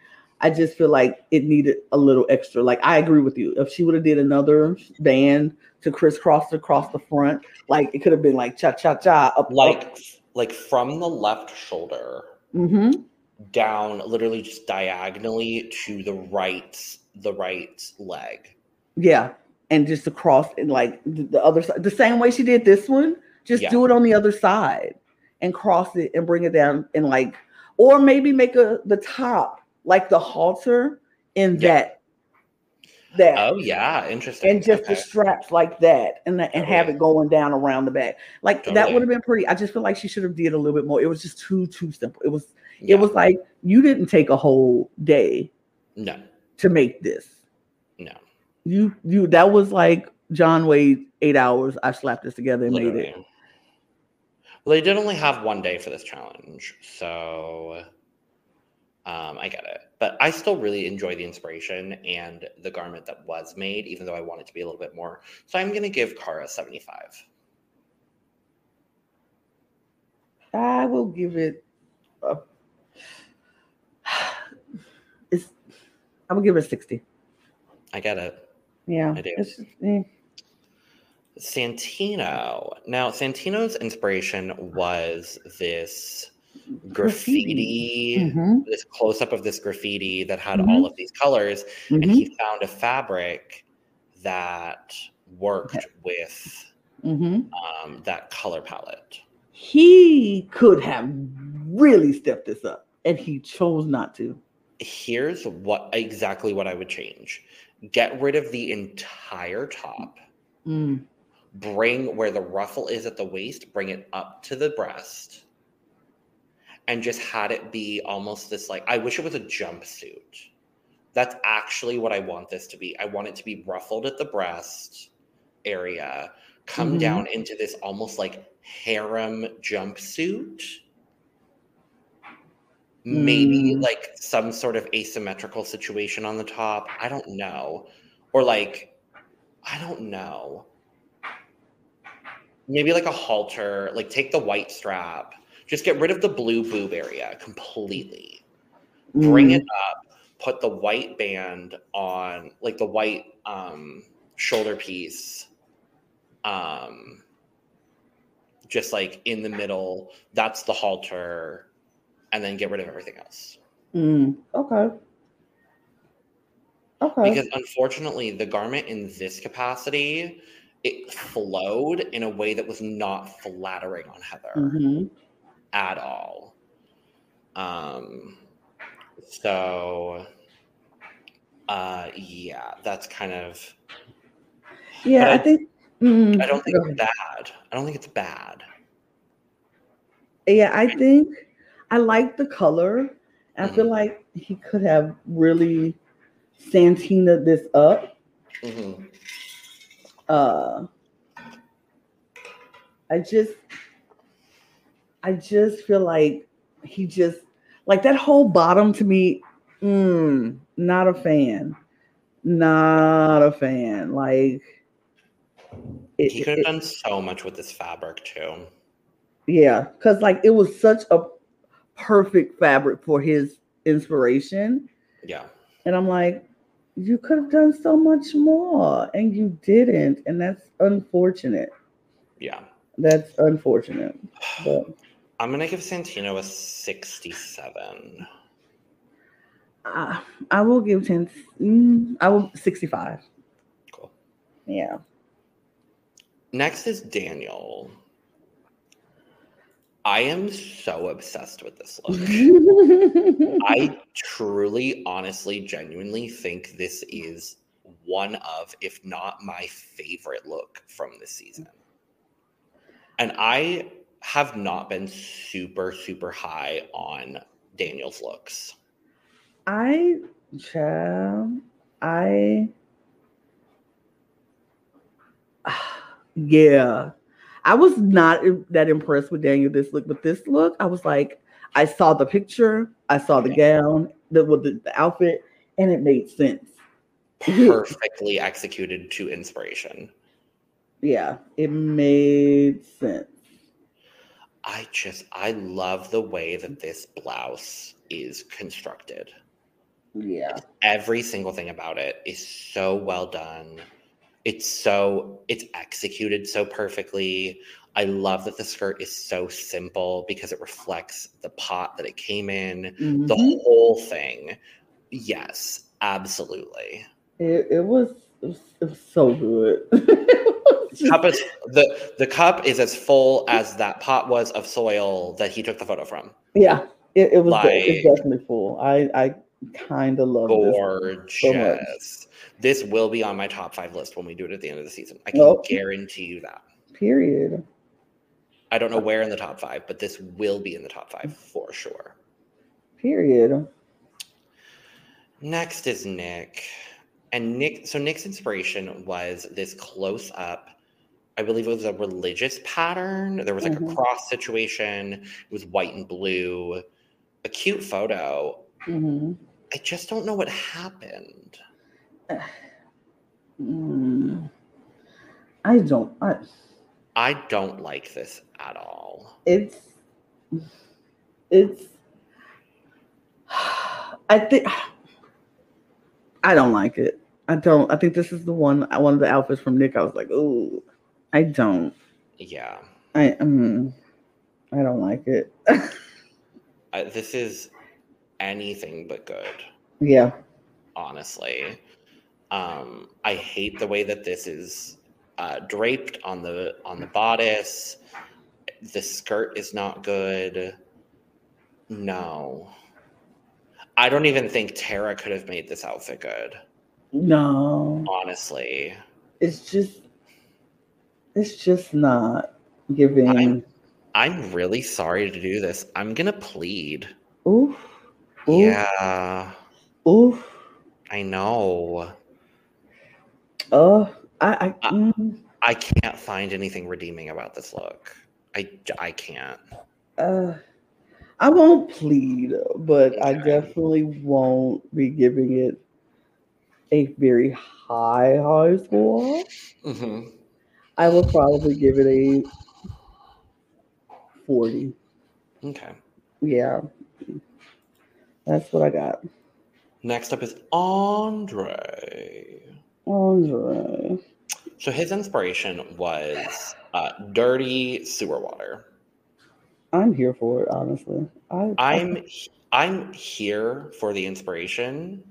I just feel like it needed a little extra. Like I agree with you. If she would have did another band to crisscross across the front, like it could have been like cha cha cha up like up. like from the left shoulder Mm-hmm. down, literally just diagonally to the right the right leg. Yeah, and just across and like the the other side, the same way she did this one. Just Yeah. do it on the other side and cross it and bring it down and like, or maybe make a the top like the halter in Yeah. that that Oh yeah, interesting. and just the straps like that and the, and have Totally. it going down around the back like that would have been pretty i just feel like she should have did a little bit more it was just too too simple it was it was like you didn't take a whole day no, to make this no. You you that was like john wade eight hours i slapped this together and made it Well, they did only have one day for this challenge, so um, I get it. But I still really enjoy the inspiration and the garment that was made, even though I want it to be a little bit more. So I'm going to give Kara 75. i will give it a, it's I'm going to give it 60 I get it. Yeah I do. Santino. Now, Santino's inspiration was this Graffiti. graffiti, Mhm, this close up of this graffiti that had Mhm. all of these colors. and mhm, he found a fabric that worked with mhm. um, that color palette. he could have really stepped this up and he chose not to Here's what exactly what I would change: get rid of the entire top, Mm, bring where the ruffle is at the waist, bring it up to the breast, and just had it be almost this like I wish it was a jumpsuit. That's actually what I want this to be. I want it to be ruffled at the breast area, come Mhm. down into this almost like harem jumpsuit. Maybe Mm. like some sort of asymmetrical situation on the top. I don't know. Or like, I don't know. Maybe like a halter, like take the white strap, just get rid of the blue boob area completely bring mm, it up put the white band on like the white um shoulder piece um just like in the middle that's the halter and then get rid of everything else mm. okay okay because unfortunately the garment in this capacity it flowed in a way that was not flattering on heather Mhm. at all. Um, so, uh, yeah, that's kind of. yeah i I- think mm, I don't think it's bad. I don't think it's bad. Yeah, I think I like the color. I feel Mhm. like he could have really Santina this up. Mhm. Uh I just I just feel like he just like that whole bottom to me, mm, not a fan. Not a fan. Like it, He could have it- done so much with this fabric too. Yeah, because like it was such a perfect fabric for his inspiration. Yeah. And I'm like, you could have done so much more and you didn't. And that's unfortunate. Yeah. That's unfortunate. But I'm going to give Santino a 67. I, I will give 10, mm, I will 65. Cool. Yeah. Next is Daniel. I am so obsessed with this look. I truly, honestly, genuinely think this is one of, if not my favorite look from this season. And I have not been super, super high on Daniel's looks. I, child, I, yeah, I was not that impressed with Daniel this look, but this look, I was like, I saw the picture, I saw the gown, the with the, the outfit, and it made sense. Perfectly executed to inspiration. Yeah, it made sense. I just I love the way that this blouse is constructed. Yeah. Every single thing about it is so well done. It's so it's executed so perfectly. I love that the skirt is so simple because it reflects the pot that it came in. Mhm. The whole thing. Yes, absolutely. It, it was it was, it was so good. Cup is, the the cup is as full as that pot was of soil that he took the photo from. yeah, it, it was Like- definitely full. I I kind of love this. Gorgeous. This will be on my top five list when we do it at the end of the season. I can Nope. guarantee you that. Period. I don't know where in the top five, but this will be in the top five for sure. Period. Next is Nick. And Nick, so Nick's inspiration was this close up. I believe it was a religious pattern. There was like a Mhm. cross situation. It was white and blue. A cute photo. hmm I just don't know what happened. Mm. I don't. I, I don't like this at all. it's it's. I think I don't like it. I don't. I think this is the one. One of the outfits from Nick. I was like, oh, I don't. Yeah. I um, I don't like it. I, this is anything but good. yeah. honestly. Um, I hate the way that this is uh, draped on the on the bodice. The skirt is not good. No, I don't even think Tara could have made this outfit good. No, Honestly, it's just, it's just not giving. I'm- I'm really sorry to do this. I'm gonna plead. oof, oof, Yeah, oof. I know. Uh, I, I, mm, I can't find anything redeeming about this look. I I can't. uh, I won't plead, but I definitely won't be giving it a very high high score. hmm I will probably give it a forty. Okay. Yeah, that's what I got. Next up is Andre. Andre. So his inspiration was uh, dirty sewer water. I'm here for it, honestly. I, I'm I'm here for the inspiration.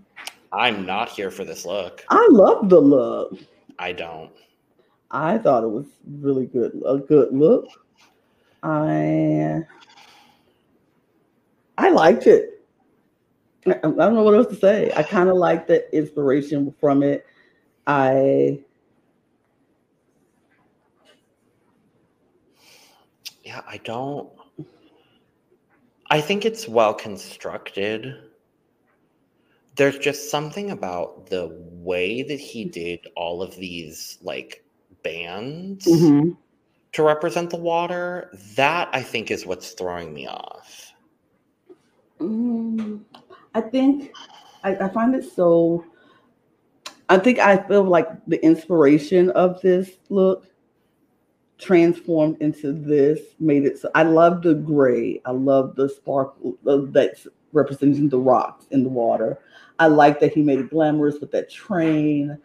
I'm not here for this look. I love the look. I don't. I thought it was really good, a good look. I I liked it. I, I don't know what else to say. I kind of like the inspiration from it. I Yeah, I don't. I think it's well constructed. There's just something about the way that he did all of these like bands Mhm. to represent the water. That I think is what's throwing me off. Mm, I think I, I find it so. I think I feel like the inspiration of this look transformed into this, made it so. I love the gray. I love the sparkle uh, that's representing the rocks in the water. I like that he made it glamorous with that train.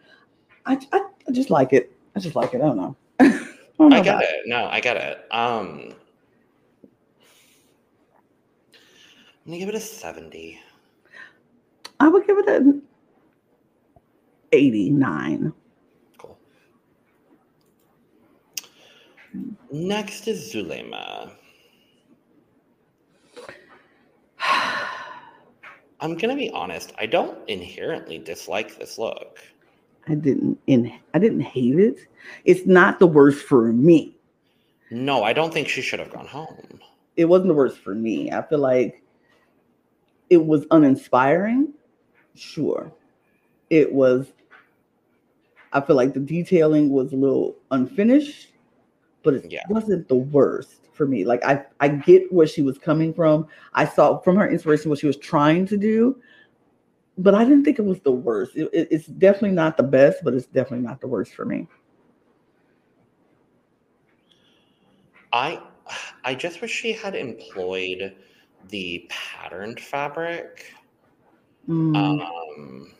I, I, I just like it. I just like it. I don't know. I, don't know I get about it. No, I get it. Um I'm gonna give it a 70. I would give it an 89. Cool. Next is Zulema. I'm gonna be honest, I don't inherently dislike this look. I didn't in I didn't hate it. It's not the worst for me. No, I don't think she should have gone home. It wasn't the worst for me. I feel like it was uninspiring. Sure. It was I feel like the detailing was a little unfinished, but it Yeah. wasn't the worst for me. Like I I get where she was coming from. I saw from her inspiration what she was trying to do, but I didn't think it was the worst. It- it- it's definitely not the best, but it's definitely not the worst for me. I I just wish she had employed the patterned fabric Mm, um,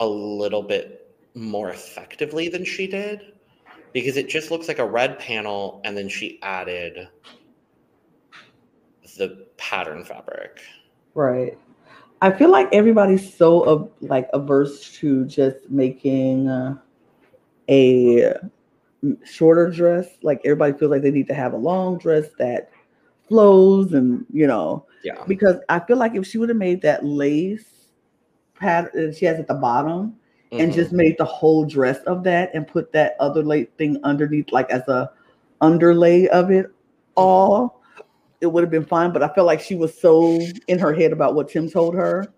a little bit more effectively than she did because it just looks like a red panel and then she added the pattern fabric. right. I feel like everybody's so uh, like averse to just making uh, a shorter dress. Like everybody feels like they need to have a long dress that flows and you know Yeah. because I feel like if she would have made that lace pattern she has at the bottom and Mhm. just made the whole dress of that and put that other lace thing underneath like as a underlay of it all it would have been fine but I felt like she was so in her head about what Tim told her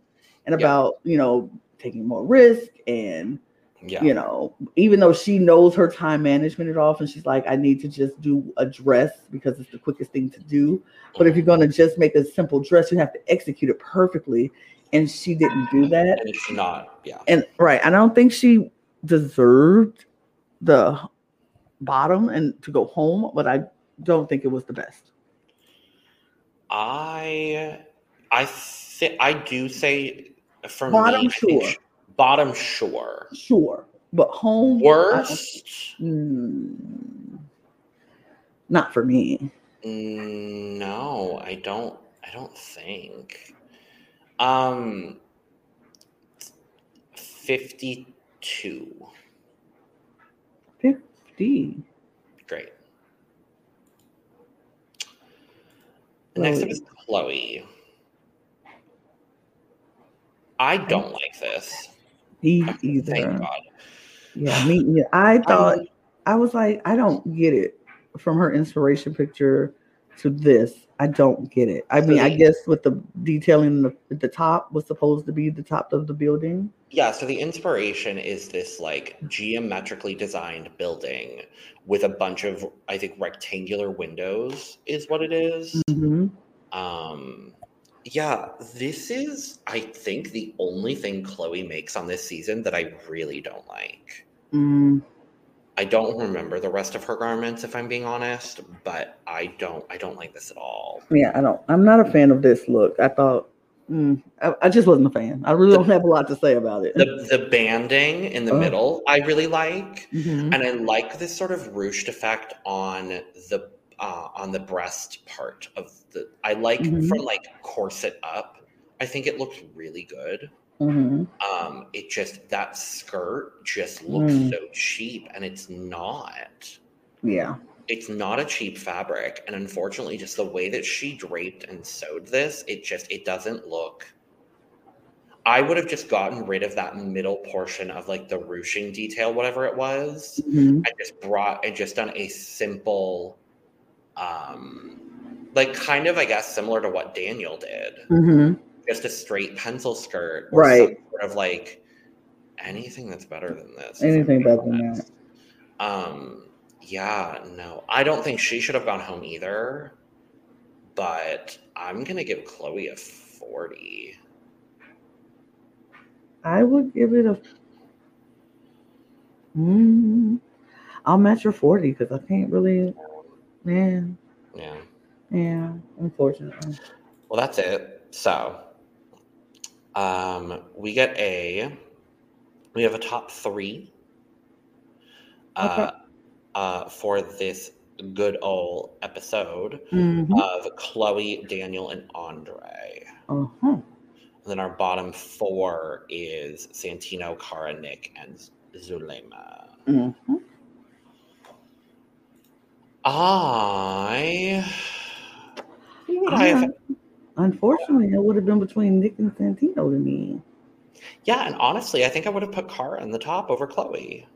and Yeah. about you know taking more risk and yeah. you know, even though she knows her time management at all, and she's like, I need to just do a dress because it's the quickest thing to do. But if you're going to just make a simple dress, you have to execute it perfectly. And she didn't do that. and it's not, yeah. And right, I don't think she deserved the bottom and to go home, but I don't think it was the best. I I thi- I do say for Bottom, me, sure. sh- bottom sure. Sure. But home, Worst, mm, not for me. Mm, no, I don't. I don't think. Um, fifty-two. 50. Great. Next up is Chloe. I don't like this. Me Thank either. God. Yeah, me. Yeah, I thought Um, I was like, I don't get it from her inspiration picture to this. I don't get it. I mean, I guess with the detailing the, the top was supposed to be the top of the building. Yeah, so the inspiration is this like geometrically designed building with a bunch of I think rectangular windows is what it is. Mm-hmm. Um yeah, this is I think the only thing Chloe makes on this season that I really don't like. Mm, I don't remember the rest of her garments if I'm being honest, but I don't I don't like this at all. yeah, I don't. I'm not a fan of this look. I thought. Mm, I, I just wasn't a fan. I really don't have a lot to say about it. The the banding in the Oh. middle I really like. Mhm. and I like this sort of ruched effect on the uh, on the breast part of the. I like Mhm. from like corset up. I think it looks really good. Mhm. Um, it just that skirt just looks Mm. so cheap, and it's not. Yeah. It's not a cheap fabric, and unfortunately, just the way that she draped and sewed this, it just it doesn't look. I would have just gotten rid of that middle portion of like the ruching detail, whatever it was. Mhm. I just brought and just done a simple, um, like kind of I guess similar to what Daniel did, Mhm. Just a straight pencil skirt, or Right. sort of like anything that's better than this. Anything better than that. Um, yeah, no, I don't think she should have gone home either. But I'm gonna give Chloe a forty. I would give it a. Mm, I'll match your 40 because I can't really. Man, Yeah. yeah, unfortunately. Well, that's it. So, um, we get a, we have a top three, uh, uh, for this good old episode Mhm. of Chloe, Daniel, and Andre. Uh-huh. And then our bottom four is Santino, Kara, Nick, and Zulema. Mhm. I, who would I have? Uh, Unfortunately, it would have been between Nick and Santino to me. Yeah, and honestly, I think I would have put Kara in the top over Chloe.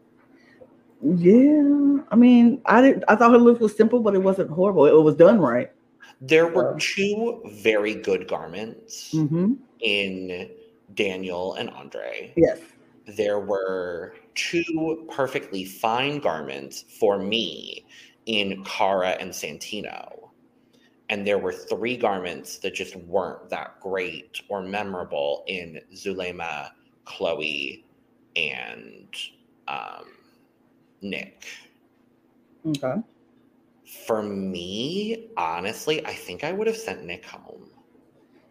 Yeah, I mean, I did. I thought her look was simple, but it wasn't horrible. It was done right. There were Yeah. two very good garments hmm in Daniel and Andre. Yes. There were two perfectly fine garments for me in Kara and Santino. And there were three garments that just weren't that great or memorable in Zulema, Chloe, and um, Nick. Okay. For me, honestly, I think I would have sent Nick home.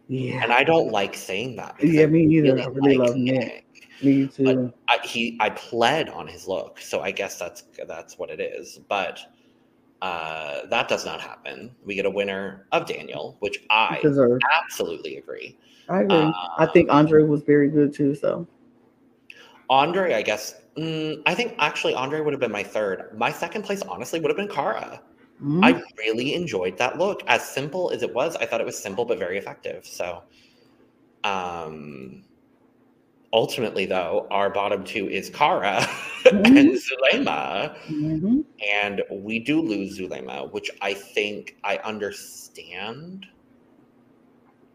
Yeah. And I don't like saying that. Yeah, I me either. really I really like love Nick. Me too. I, he I pled on his look, so I guess that's that's what it is. But uh, that does not happen. We get a winner of Daniel, which I Deserved. absolutely agree. I agree. I Uh, think Andre was very good too. So Andre, I guess. Mm, I think actually Andre would have been my third. My second place, honestly, would have been Kara. Mhm. I really enjoyed that look. As simple as it was, I thought it was simple but very effective. So, um, ultimately, though, our bottom two is Kara and Zulema, Mhm. and we do lose Zulema, which I think I understand.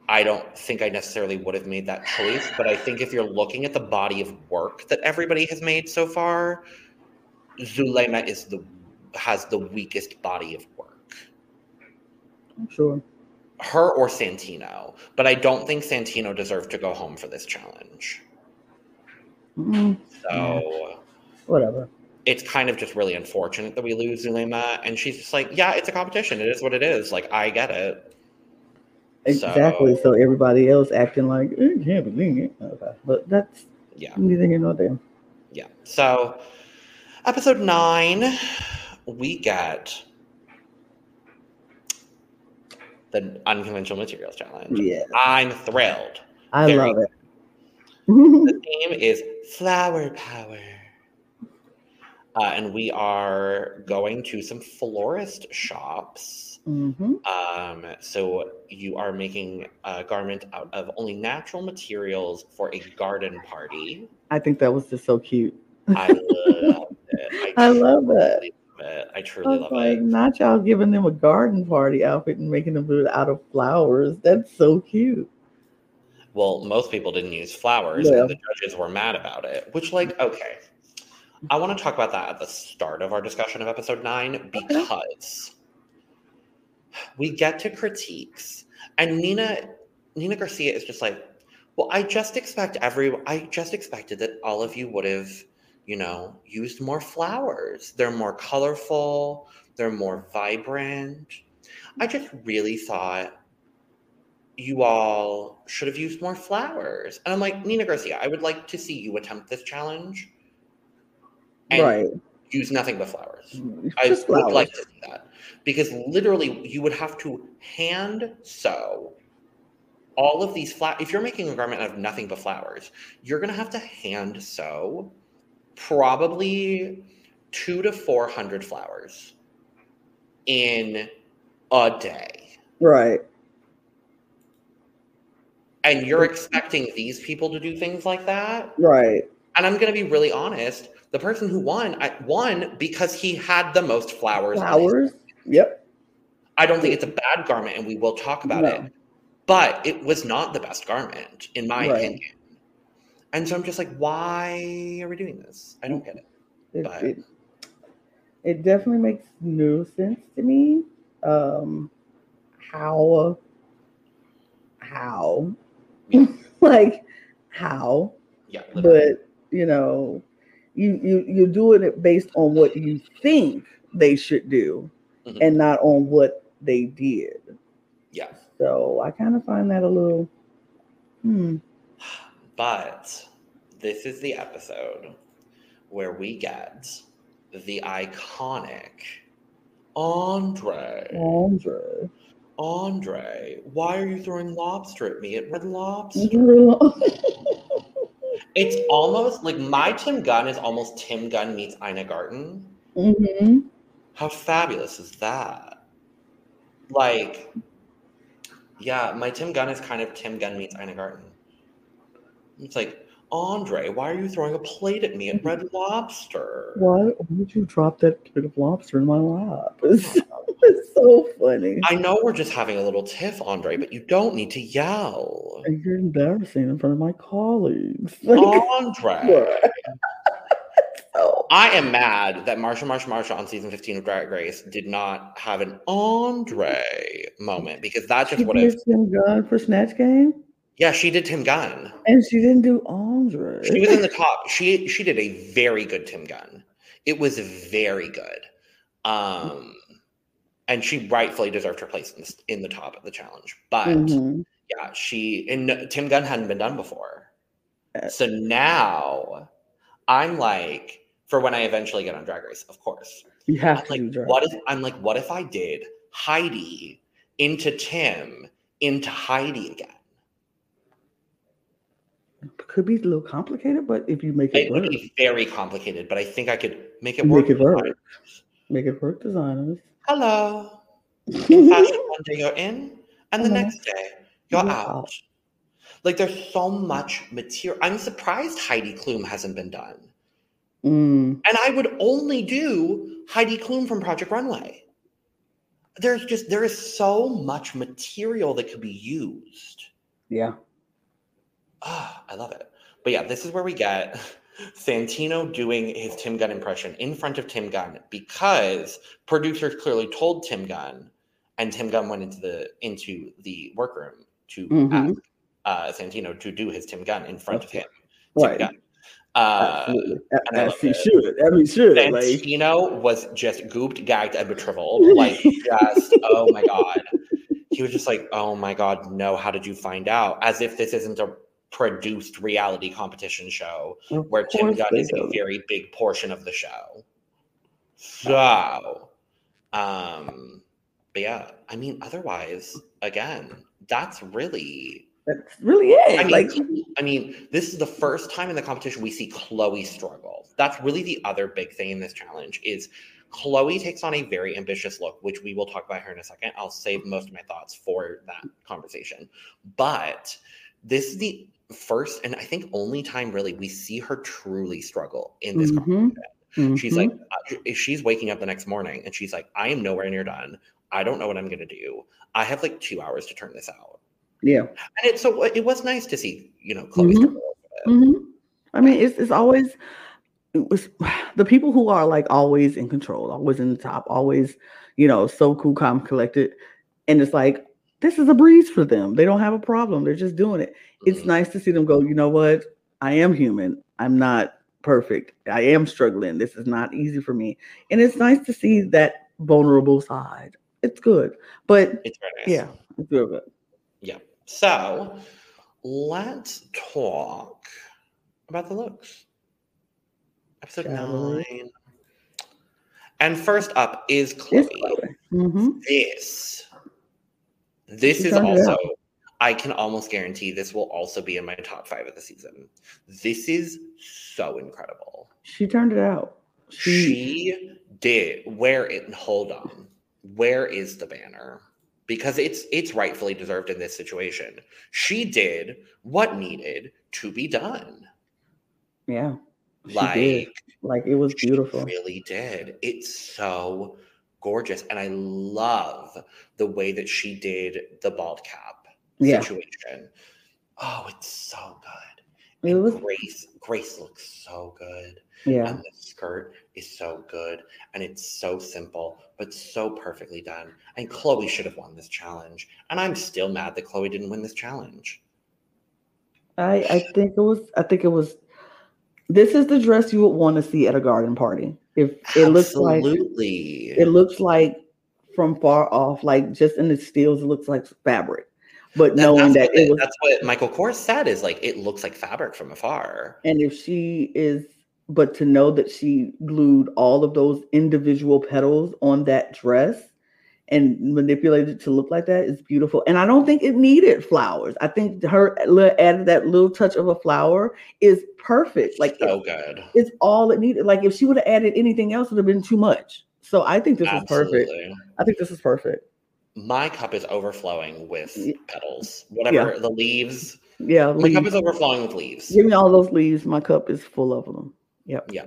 I don't think I necessarily would have made that choice, but I think if you're looking at the body of work that everybody has made so far, Zulema is the has the weakest body of work. I'm sure. Her or Santino, but I don't think Santino deserved to go home for this challenge. Mhm. So Whatever. it's kind of just really unfortunate that we lose Zulema, and she's just like, yeah, it's a competition. It is what it is. Like I get it. Exactly. So- So everybody else acting like eh, can't believe it. Okay, but that's Yeah, neither here nor there. yeah. So episode nine, we get the unconventional materials challenge. Yeah, I'm thrilled. I love it. The theme is flower power. Uh, and we are going to some florist shops. hmm Um, so you are making a garment out of only natural materials for a garden party. I think that was just so cute. I love it. I love that. love it. I I truly was love like, it. not y'all giving them a garden party outfit and making them do it out of flowers. That's so cute. Well, most people didn't use flowers, Yeah. and the judges were mad about it. Which, like, okay, I want to talk about that at the start of our discussion of episode nine because we get to critiques, and Nina Nina Garcia is just like, well, I just expect every I just expected that all of you would have, you know, used more flowers. They're more colorful. They're more vibrant. I just really thought you all should have used more flowers. And I'm like, Nina Garcia, I would like to see you attempt this challenge and right. use nothing but flowers. Mm, I Just would like to see that. Because literally, you would have to hand sew all of these flowers. If you're making a garment out of nothing but flowers, you're going to have to hand sew probably two to 400 flowers in a day. Right. And you're expecting these people to do things like that? Right. And I'm going to be really honest. The person who won, I, won because he had the most flowers. Flowers. Yep. I don't think it's a bad garment, and we will talk about No. it. But it was not the best garment, in my Right. opinion. And so I'm just like, why are we doing this? I don't get it. It, But- it, it definitely makes no sense to me. Um, how, how, Yeah. like how, Yeah, literally. but you know, you you you're doing it based on what you think they should do, Mhm. and not on what they did. yeah. So I kind of find that a little, hmm. But this is the episode where we get the iconic Andre. Andre. Andre, why are you throwing lobster at me at Red Lobster? Mm-hmm. It's almost like my Tim Gunn is almost Tim Gunn meets Ina Garten. hmm How fabulous is that? Like, yeah, my Tim Gunn is kind of Tim Gunn meets Ina Garten. It's like, Andre, why are you throwing a plate at me at Red Lobster? Why would you drop that plate of lobster in my lap? It's, it's so funny. I know we're just having a little tiff, Andre, but you don't need to yell. And you're embarrassing in front of my colleagues. Andre. Oh, I am mad that Marcia, Marcia, Marcia on season 15 of Drag Race did not have an Andre moment because that just would have. did Tim Gunn for Snatch Game, Yeah, she did Tim Gunn. and she didn't do Andre. She was in the top. She she did a very good Tim Gunn. It was very good. Um, and she rightfully deserved her place in, this, in the top of the challenge. But Mhm. yeah, she and Tim Gunn hadn't been done before. Uh, So now I'm like, for when I eventually get on Drag Race, of course. You have I'm to like, what if I'm like, what if I did Heidi into Tim into Heidi again? Could be a little complicated, but if you make it, It would be very complicated, but I think I could make it Make work. it work. make it work, designers. Hello. In fashion, one day you're in, and the next day you're out. Like there's so much material. I'm surprised Heidi Klum hasn't been done. Mm, And I would only do Heidi Klum from Project Runway. There's just there is so much material that could be used. yeah. Ah, I love it. But yeah, this is where we get Santino doing his Tim Gunn impression in front of Tim Gunn because producers clearly told Tim Gunn, and Tim Gunn went into the into the workroom to Mhm. ask uh, Santino to do his Tim Gunn in front of him. Right. Gunn. Uh, Absolutely. and I As he should. I mean, should. Like, Santino was just gooped, gagged, and betriveled. Like, just, oh my God. He was just like, oh my God, no, how did you find out? As if this isn't a produced reality competition show of where Tim Gunn is a don't. very big portion of the show. So, um, but yeah, I mean, otherwise, again, that's really That's really it. I mean, like, I mean, this is the first time in the competition we see Chloe struggle. That's really the other big thing in this challenge is Chloe takes on a very ambitious look, which we will talk about her in a second. I'll save most of my thoughts for that conversation. But this is the first and I think only time really we see her truly struggle in this Mhm. competition. She's like, uh, if she's waking up the next morning and she's like, I am nowhere near done. I don't know what I'm going to do. I have like two hours to turn this out. yeah. And it so it was nice to see, you know, Chloe Mhm. struggle a little bit. hmm I mean, it's it's always it was the people who are like always in control, always in the top, always, you know, so cool, calm, collected, and it's like this is a breeze for them. They don't have a problem. They're just doing it. It's Mhm. nice to see them go. You know what? I am human. I'm not perfect. I am struggling. This is not easy for me, and it's nice to see that vulnerable side. It's good, but It's nice. yeah, it's real good. Yeah. So let's talk about the looks. Episode Shall we? nine. And first up is Chloe. It's hmm This. This is also. I can almost guarantee this will also be in my top five of the season. This is so incredible. She turned it out. She, She did. Where it hold on. Where is the banner? Because it's it's rightfully deserved in this situation. She did what needed to be done. yeah, she Like did. Like it was she beautiful. really did. It's so gorgeous. And I love the way that she did the bald cap Yeah, situation. Oh, it's so good. it was. Grace, Grace looks so good. Yeah, And the skirt is so good. And it's so simple, but so perfectly done. And Chloe should have won this challenge. And I'm still mad that Chloe didn't win this challenge. I I think it was. I think it was. This is the dress you would want to see at a garden party. If it looks like it looks like from far off, like just in the stills, it looks like fabric. But That- knowing that it was, that's what Michael Kors said is like it looks like fabric from afar. and if she is, but to know that she glued all of those individual petals on that dress and manipulated it to look like that is beautiful. And I don't think it needed flowers. I think her li- added that little touch of a flower is perfect. Like so god, it's all it needed. Like if she would have added anything else, it would have been too much. So I think this is perfect. Absolutely. I think this is perfect. My cup is overflowing with petals. Whatever the leaves, Yeah, My leaves. cup is overflowing with leaves. Give me all those leaves. My cup is full of them. Yep. Yeah.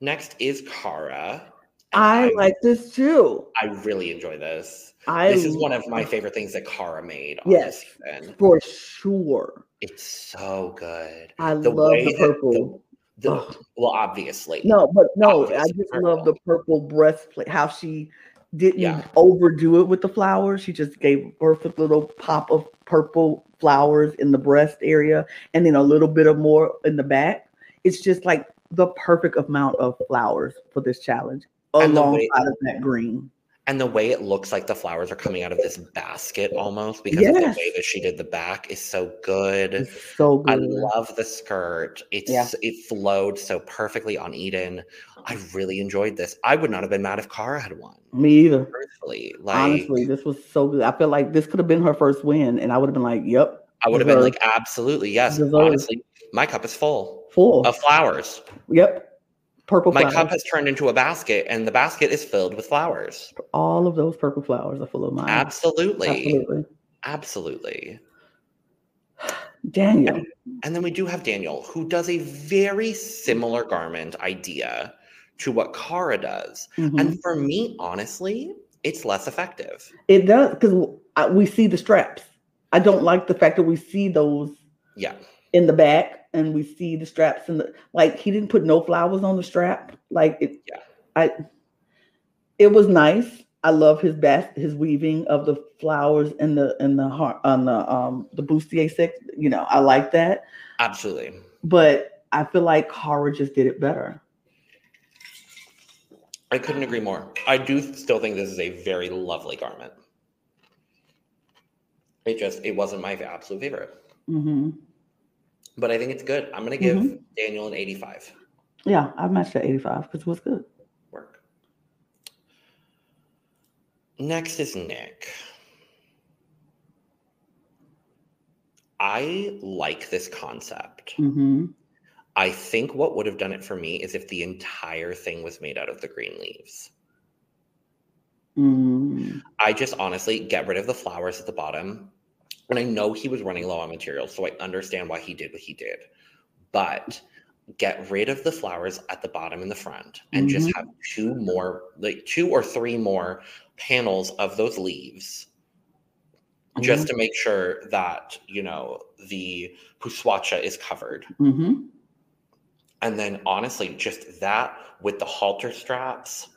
Next is Kara. And I like this too. I really enjoy this. I this is one of my favorite things that Kara made on Yes. this for sure. It's so good. I The love the purple. The, Ugh. well, obviously. No, but no, I just purple. love the purple breastplate. How she didn't Yeah. overdo it with the flowers. She just gave a perfect little pop of purple flowers in the breast area, and then a little bit of more in the back. It's just like the perfect amount of flowers for this challenge, the alongside of that green. And the way it looks like the flowers are coming out of this basket almost because of Yes. the way that she did the back is so good. It's so I love the skirt. It's Yeah. it flowed so perfectly on Eden. I really enjoyed this. I would not have been mad if Kara had won. Me either. Truthfully, like Honestly, this was so good. I feel like this could have been her first win, and I would have been like, "Yep, I would have been like, absolutely yes. Deserved. Honestly, my cup is full full." of flowers. Yep, purple My flowers. cup has turned into a basket, and the basket is filled with flowers. All of those purple flowers are full of mine. Absolutely, Absolutely. absolutely. Daniel. And then we do have Daniel, who does a very similar garment idea to what Kara does. Mhm. And for me, honestly, it's less effective. It does because we see the straps. I don't like the fact that we see those Yeah. in the back and we see the straps in the like he didn't put no flowers on the strap. Like it Yeah. I it was nice. I love his best his weaving of the flowers and the and the heart on the um the bustier six. You know, I like that. Absolutely. But I feel like Kara just did it better. I couldn't agree more. I do still think this is a very lovely garment. It just it wasn't my absolute favorite. hmm But I think it's good. I'm gonna give Mhm. Daniel an 85. Yeah, I matched at 85 because it was good. Work. Next is Nick. I like this concept. hmm I think what would have done it for me is if the entire thing was made out of the green leaves. mm I just honestly get rid of the flowers at the bottom. And I know he was running low on materials, so I understand why he did what he did. But get rid of the flowers at the bottom and the front and just have two more, like two or three more panels of those leaves just to make sure that, you know, the puswacha is covered. hmm And then honestly, just that with the halter straps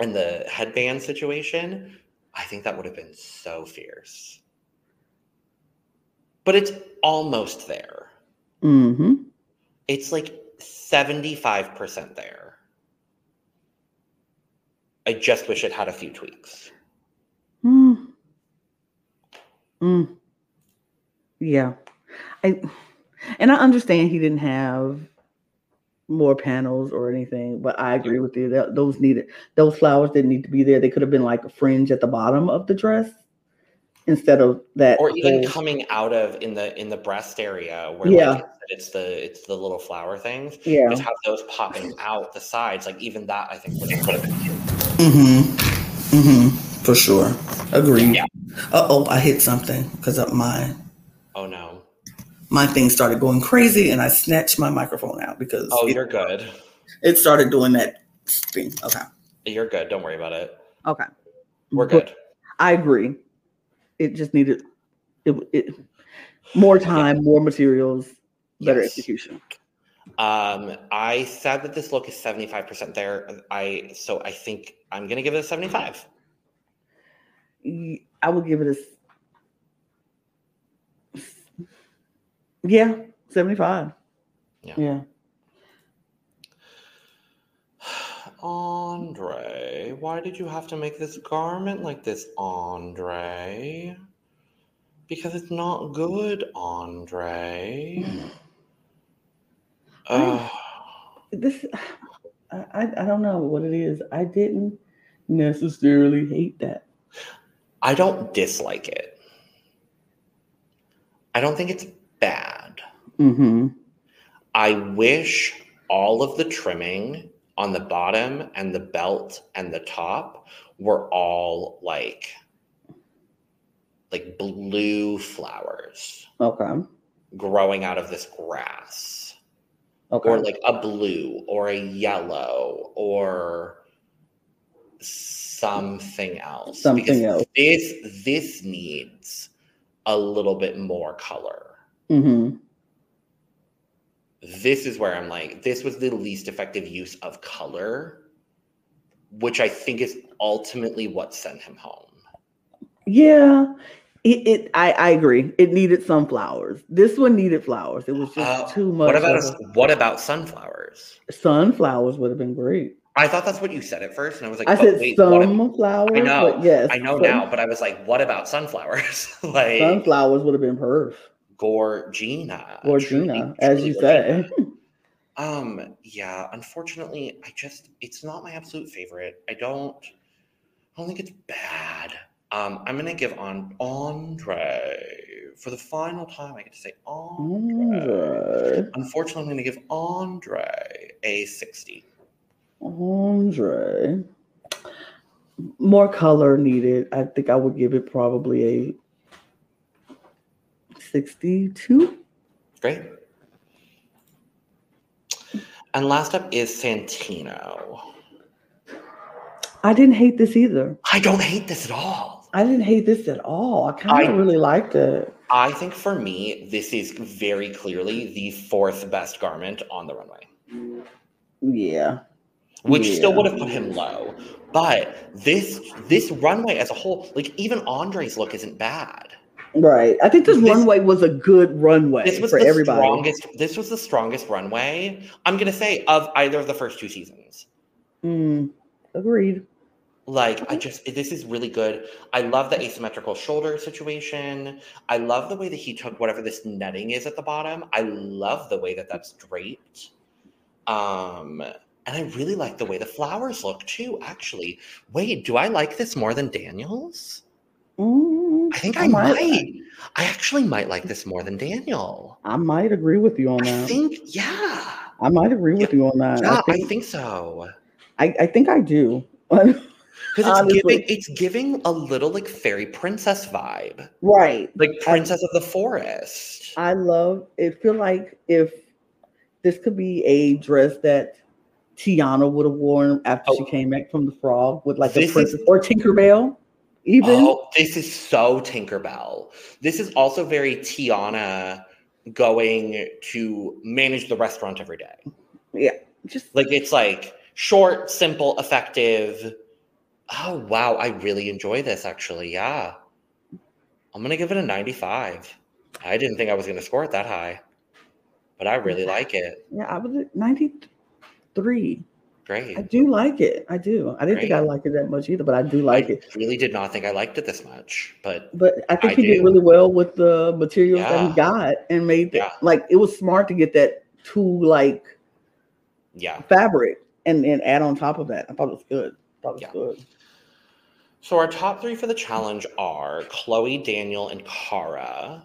and the headband situation, I think that would have been so fierce. But it's almost there. hmm It's like 75% there. I just wish it had a few tweaks. Mm. Mm. Yeah. I and I understand he didn't have more panels or anything, but I agree with you that those needed those flowers didn't need to be there. They could have been like a fringe at the bottom of the dress instead of that. Or even whole- coming out of in the in the breast area where Yeah. like it's the it's the little flower things. yeah. Just have those popping out the sides. Like even that I think would have, would have been cute. Mm-hmm. Mm-hmm. For sure. agree Yeah. Uh oh, I hit something because of my Oh no. my thing started going crazy and I snatched my microphone out because Oh, it, you're good. it started doing that thing. Okay. You're good. Don't worry about it. Okay. We're But good. I agree. It just needed it, it more time, more materials, better Yes. execution. Um, I said that this look is 75% there. I so I think I'm gonna give it a 75. I will give it a yeah, 75. Yeah. Yeah. Andre, why did you have to make this garment like this, Andre? Because it's not good, Andre. Ugh. This I, I I don't know what it is. I didn't necessarily hate that. I don't dislike it. I don't think it's bad. Mm-hmm. I wish all of the trimming on the bottom and the belt and the top were all like like blue flowers Okay. growing out of this grass, Okay. or like a blue or a yellow or something else. Something Because else. This this needs a little bit more color. mm-hmm. This is where I'm like, this was the least effective use of color, which I think is ultimately what sent him home. Yeah. It, it I, I agree. It needed sunflowers. This one needed flowers. It was just Uh, too much. What about us? What about sunflowers? sunflowers would have been great. I thought that's what you said at first, and I was like, I said wait, sunflowers. I know, but yes. I know sun- now, but I was like, what about sunflowers? like Sunflowers would have been perf. Gorgina. Gorgina, as you say. Um, yeah, unfortunately, I just it's not my absolute favorite. I don't I don't think it's bad. Um, I'm gonna give on Andre for the final time. I get to say Andre. Andre. Unfortunately, I'm gonna give Andre a 60. Andre. More color needed. I think I would give it probably a 62. Great. And last up is Santino. I didn't hate this either. I don't hate this at all. I didn't hate this at all. I kind of really liked it. I think for me, this is very clearly the fourth best garment on the runway, Yeah. which still would have put him low. But this this runway as a whole, like even Andre's look isn't bad. Right. I think this, This- runway was a good runway This was for the everybody. strongest. This was the strongest runway. I'm gonna say of either of the first two seasons. Mm, agreed. Like I just this is really good. I love the asymmetrical shoulder situation. I love the way that he took whatever this netting is at the bottom. I love the way that that's draped. Um and I really like the way the flowers look too actually. Wait, do I like this more than Daniel's? Mm, I think I, might- might. I actually might like this more than Daniel. I might agree with you on that. I think yeah. I might agree with you on that. Yeah, I think I think so. I, I think I do. Because it's giving it's giving a little like fairy princess vibe. right. Like I- princess of the forest. I love it. Feel like if this could be a dress that Tiana would have worn after she Oh. came back from the frog with like This a is- princess or Tinkerbell, even. Oh, this is so Tinkerbell. This is also very Tiana going to manage the restaurant every day. Yeah. Just Like it's like short, simple, effective. Oh wow, I really enjoy this actually. Yeah. I'm gonna give it a 95. I didn't think I was gonna score it that high, but I really like it. yeah, I was at 93. Great. I do like it. I do. I didn't think I liked it that much either, but I do like I it. really did not think I liked it this much, but But I think I he did really well with the materials that he got and made the, Yeah. like it was smart to get that two like yeah. fabric and then add on top of that. I thought it was good. I thought it was Yeah. good. So our top three for the challenge are Chloe, Daniel, and Kara,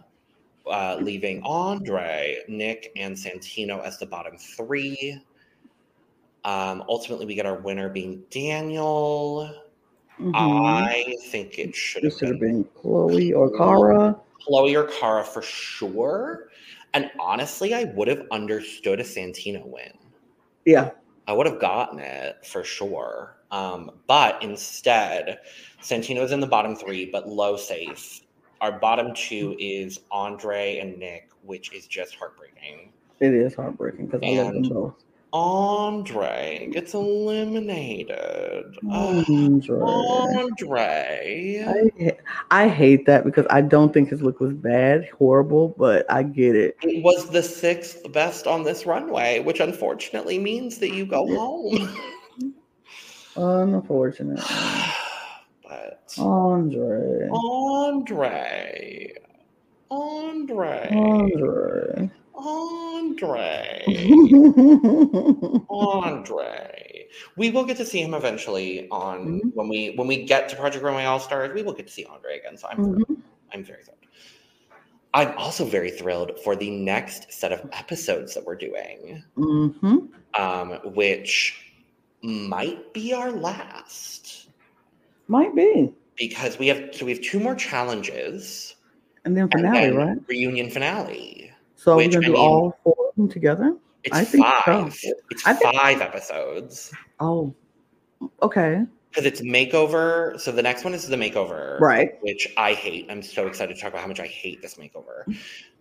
uh, leaving Andre, Nick, and Santino as the bottom three. Um, ultimately, we get our winner being Daniel. Mhm. I think it should have been been Chloe or Kara. Chloe or Kara for sure. And honestly, I would have understood a Santino win. Yeah. I would have gotten it for sure. Um, but instead, Santino's in the bottom three, but low safe. Our bottom two is Andre and Nick, which is just heartbreaking. It is heartbreaking because I love them both. Andre gets eliminated. Andre. Andre. I, I hate that because I don't think his look was bad, horrible, but I get it. It was the sixth best on this runway, which unfortunately means that you go home. Unfortunate. but Andre. Andre. Andre. Andre. Andre. Andre. Andre. We will get to see him eventually on Mhm. when we when we get to Project Runway All Stars. We will get to see Andre again. So I'm. Mhm. I'm very thrilled. I'm also very thrilled for the next set of episodes that we're doing, Mhm. um, which might be our last. Might be. because we have so we have two more challenges And then and finale, then right? reunion finale. So we're gonna I do mean- all four of them together. It's I think so. five. It's I think- five episodes Oh, okay, because it's makeover. So the next one is the makeover, right. Which I hate. I'm so excited to talk about how much I hate this makeover.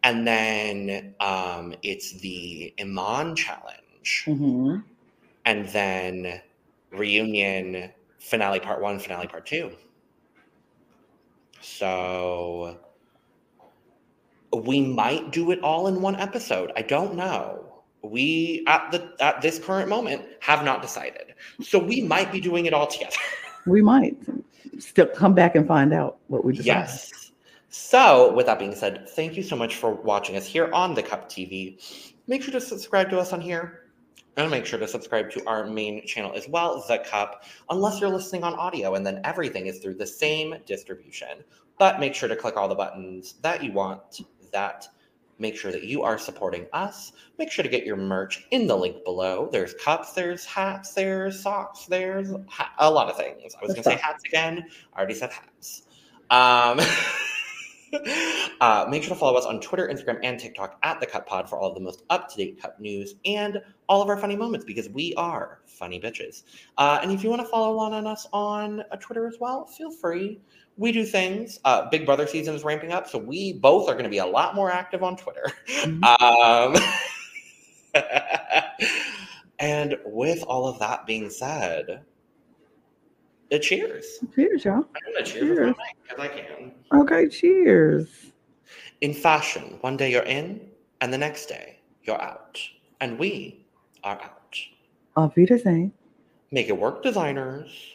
And then um, it's the Iman challenge, hmm and then reunion finale part one, finale part two. So we might do it all in one episode. I don't know. We at the at this current moment have not decided. So we might be doing it all together. We might still come back and find out what we decide. Yes. So, with that being said, thank you so much for watching us here on the Cup TV. Make sure to subscribe to us on here. And make sure to subscribe to our main channel as well, The Cup, unless you're listening on audio, and then everything is through the same distribution. But make sure to click all the buttons that you want that make sure that you are supporting us. Make sure to get your merch in the link below. There's cups, there's hats, there's socks, there's ha- a lot of things. I was going to say hats again. I already said hats. Um, uh, make sure to follow us on Twitter, Instagram, and TikTok at the Cup Pod for all of the most up to date Cup news and all of our funny moments because we are funny bitches. Uh, and if you want to follow along on us on uh, Twitter as well, feel free. We do things. Uh, Big Brother season is ramping up, so we both are going to be a lot more active on Twitter. Mhm. Um, and with all of that being said, uh, cheers. Cheers, y'all. I'm going to cheers Cheers. because I can. Okay, cheers. In fashion, one day you're in, and the next day you're out. And we are out. Auf Wiedersehen. Make it work, designers.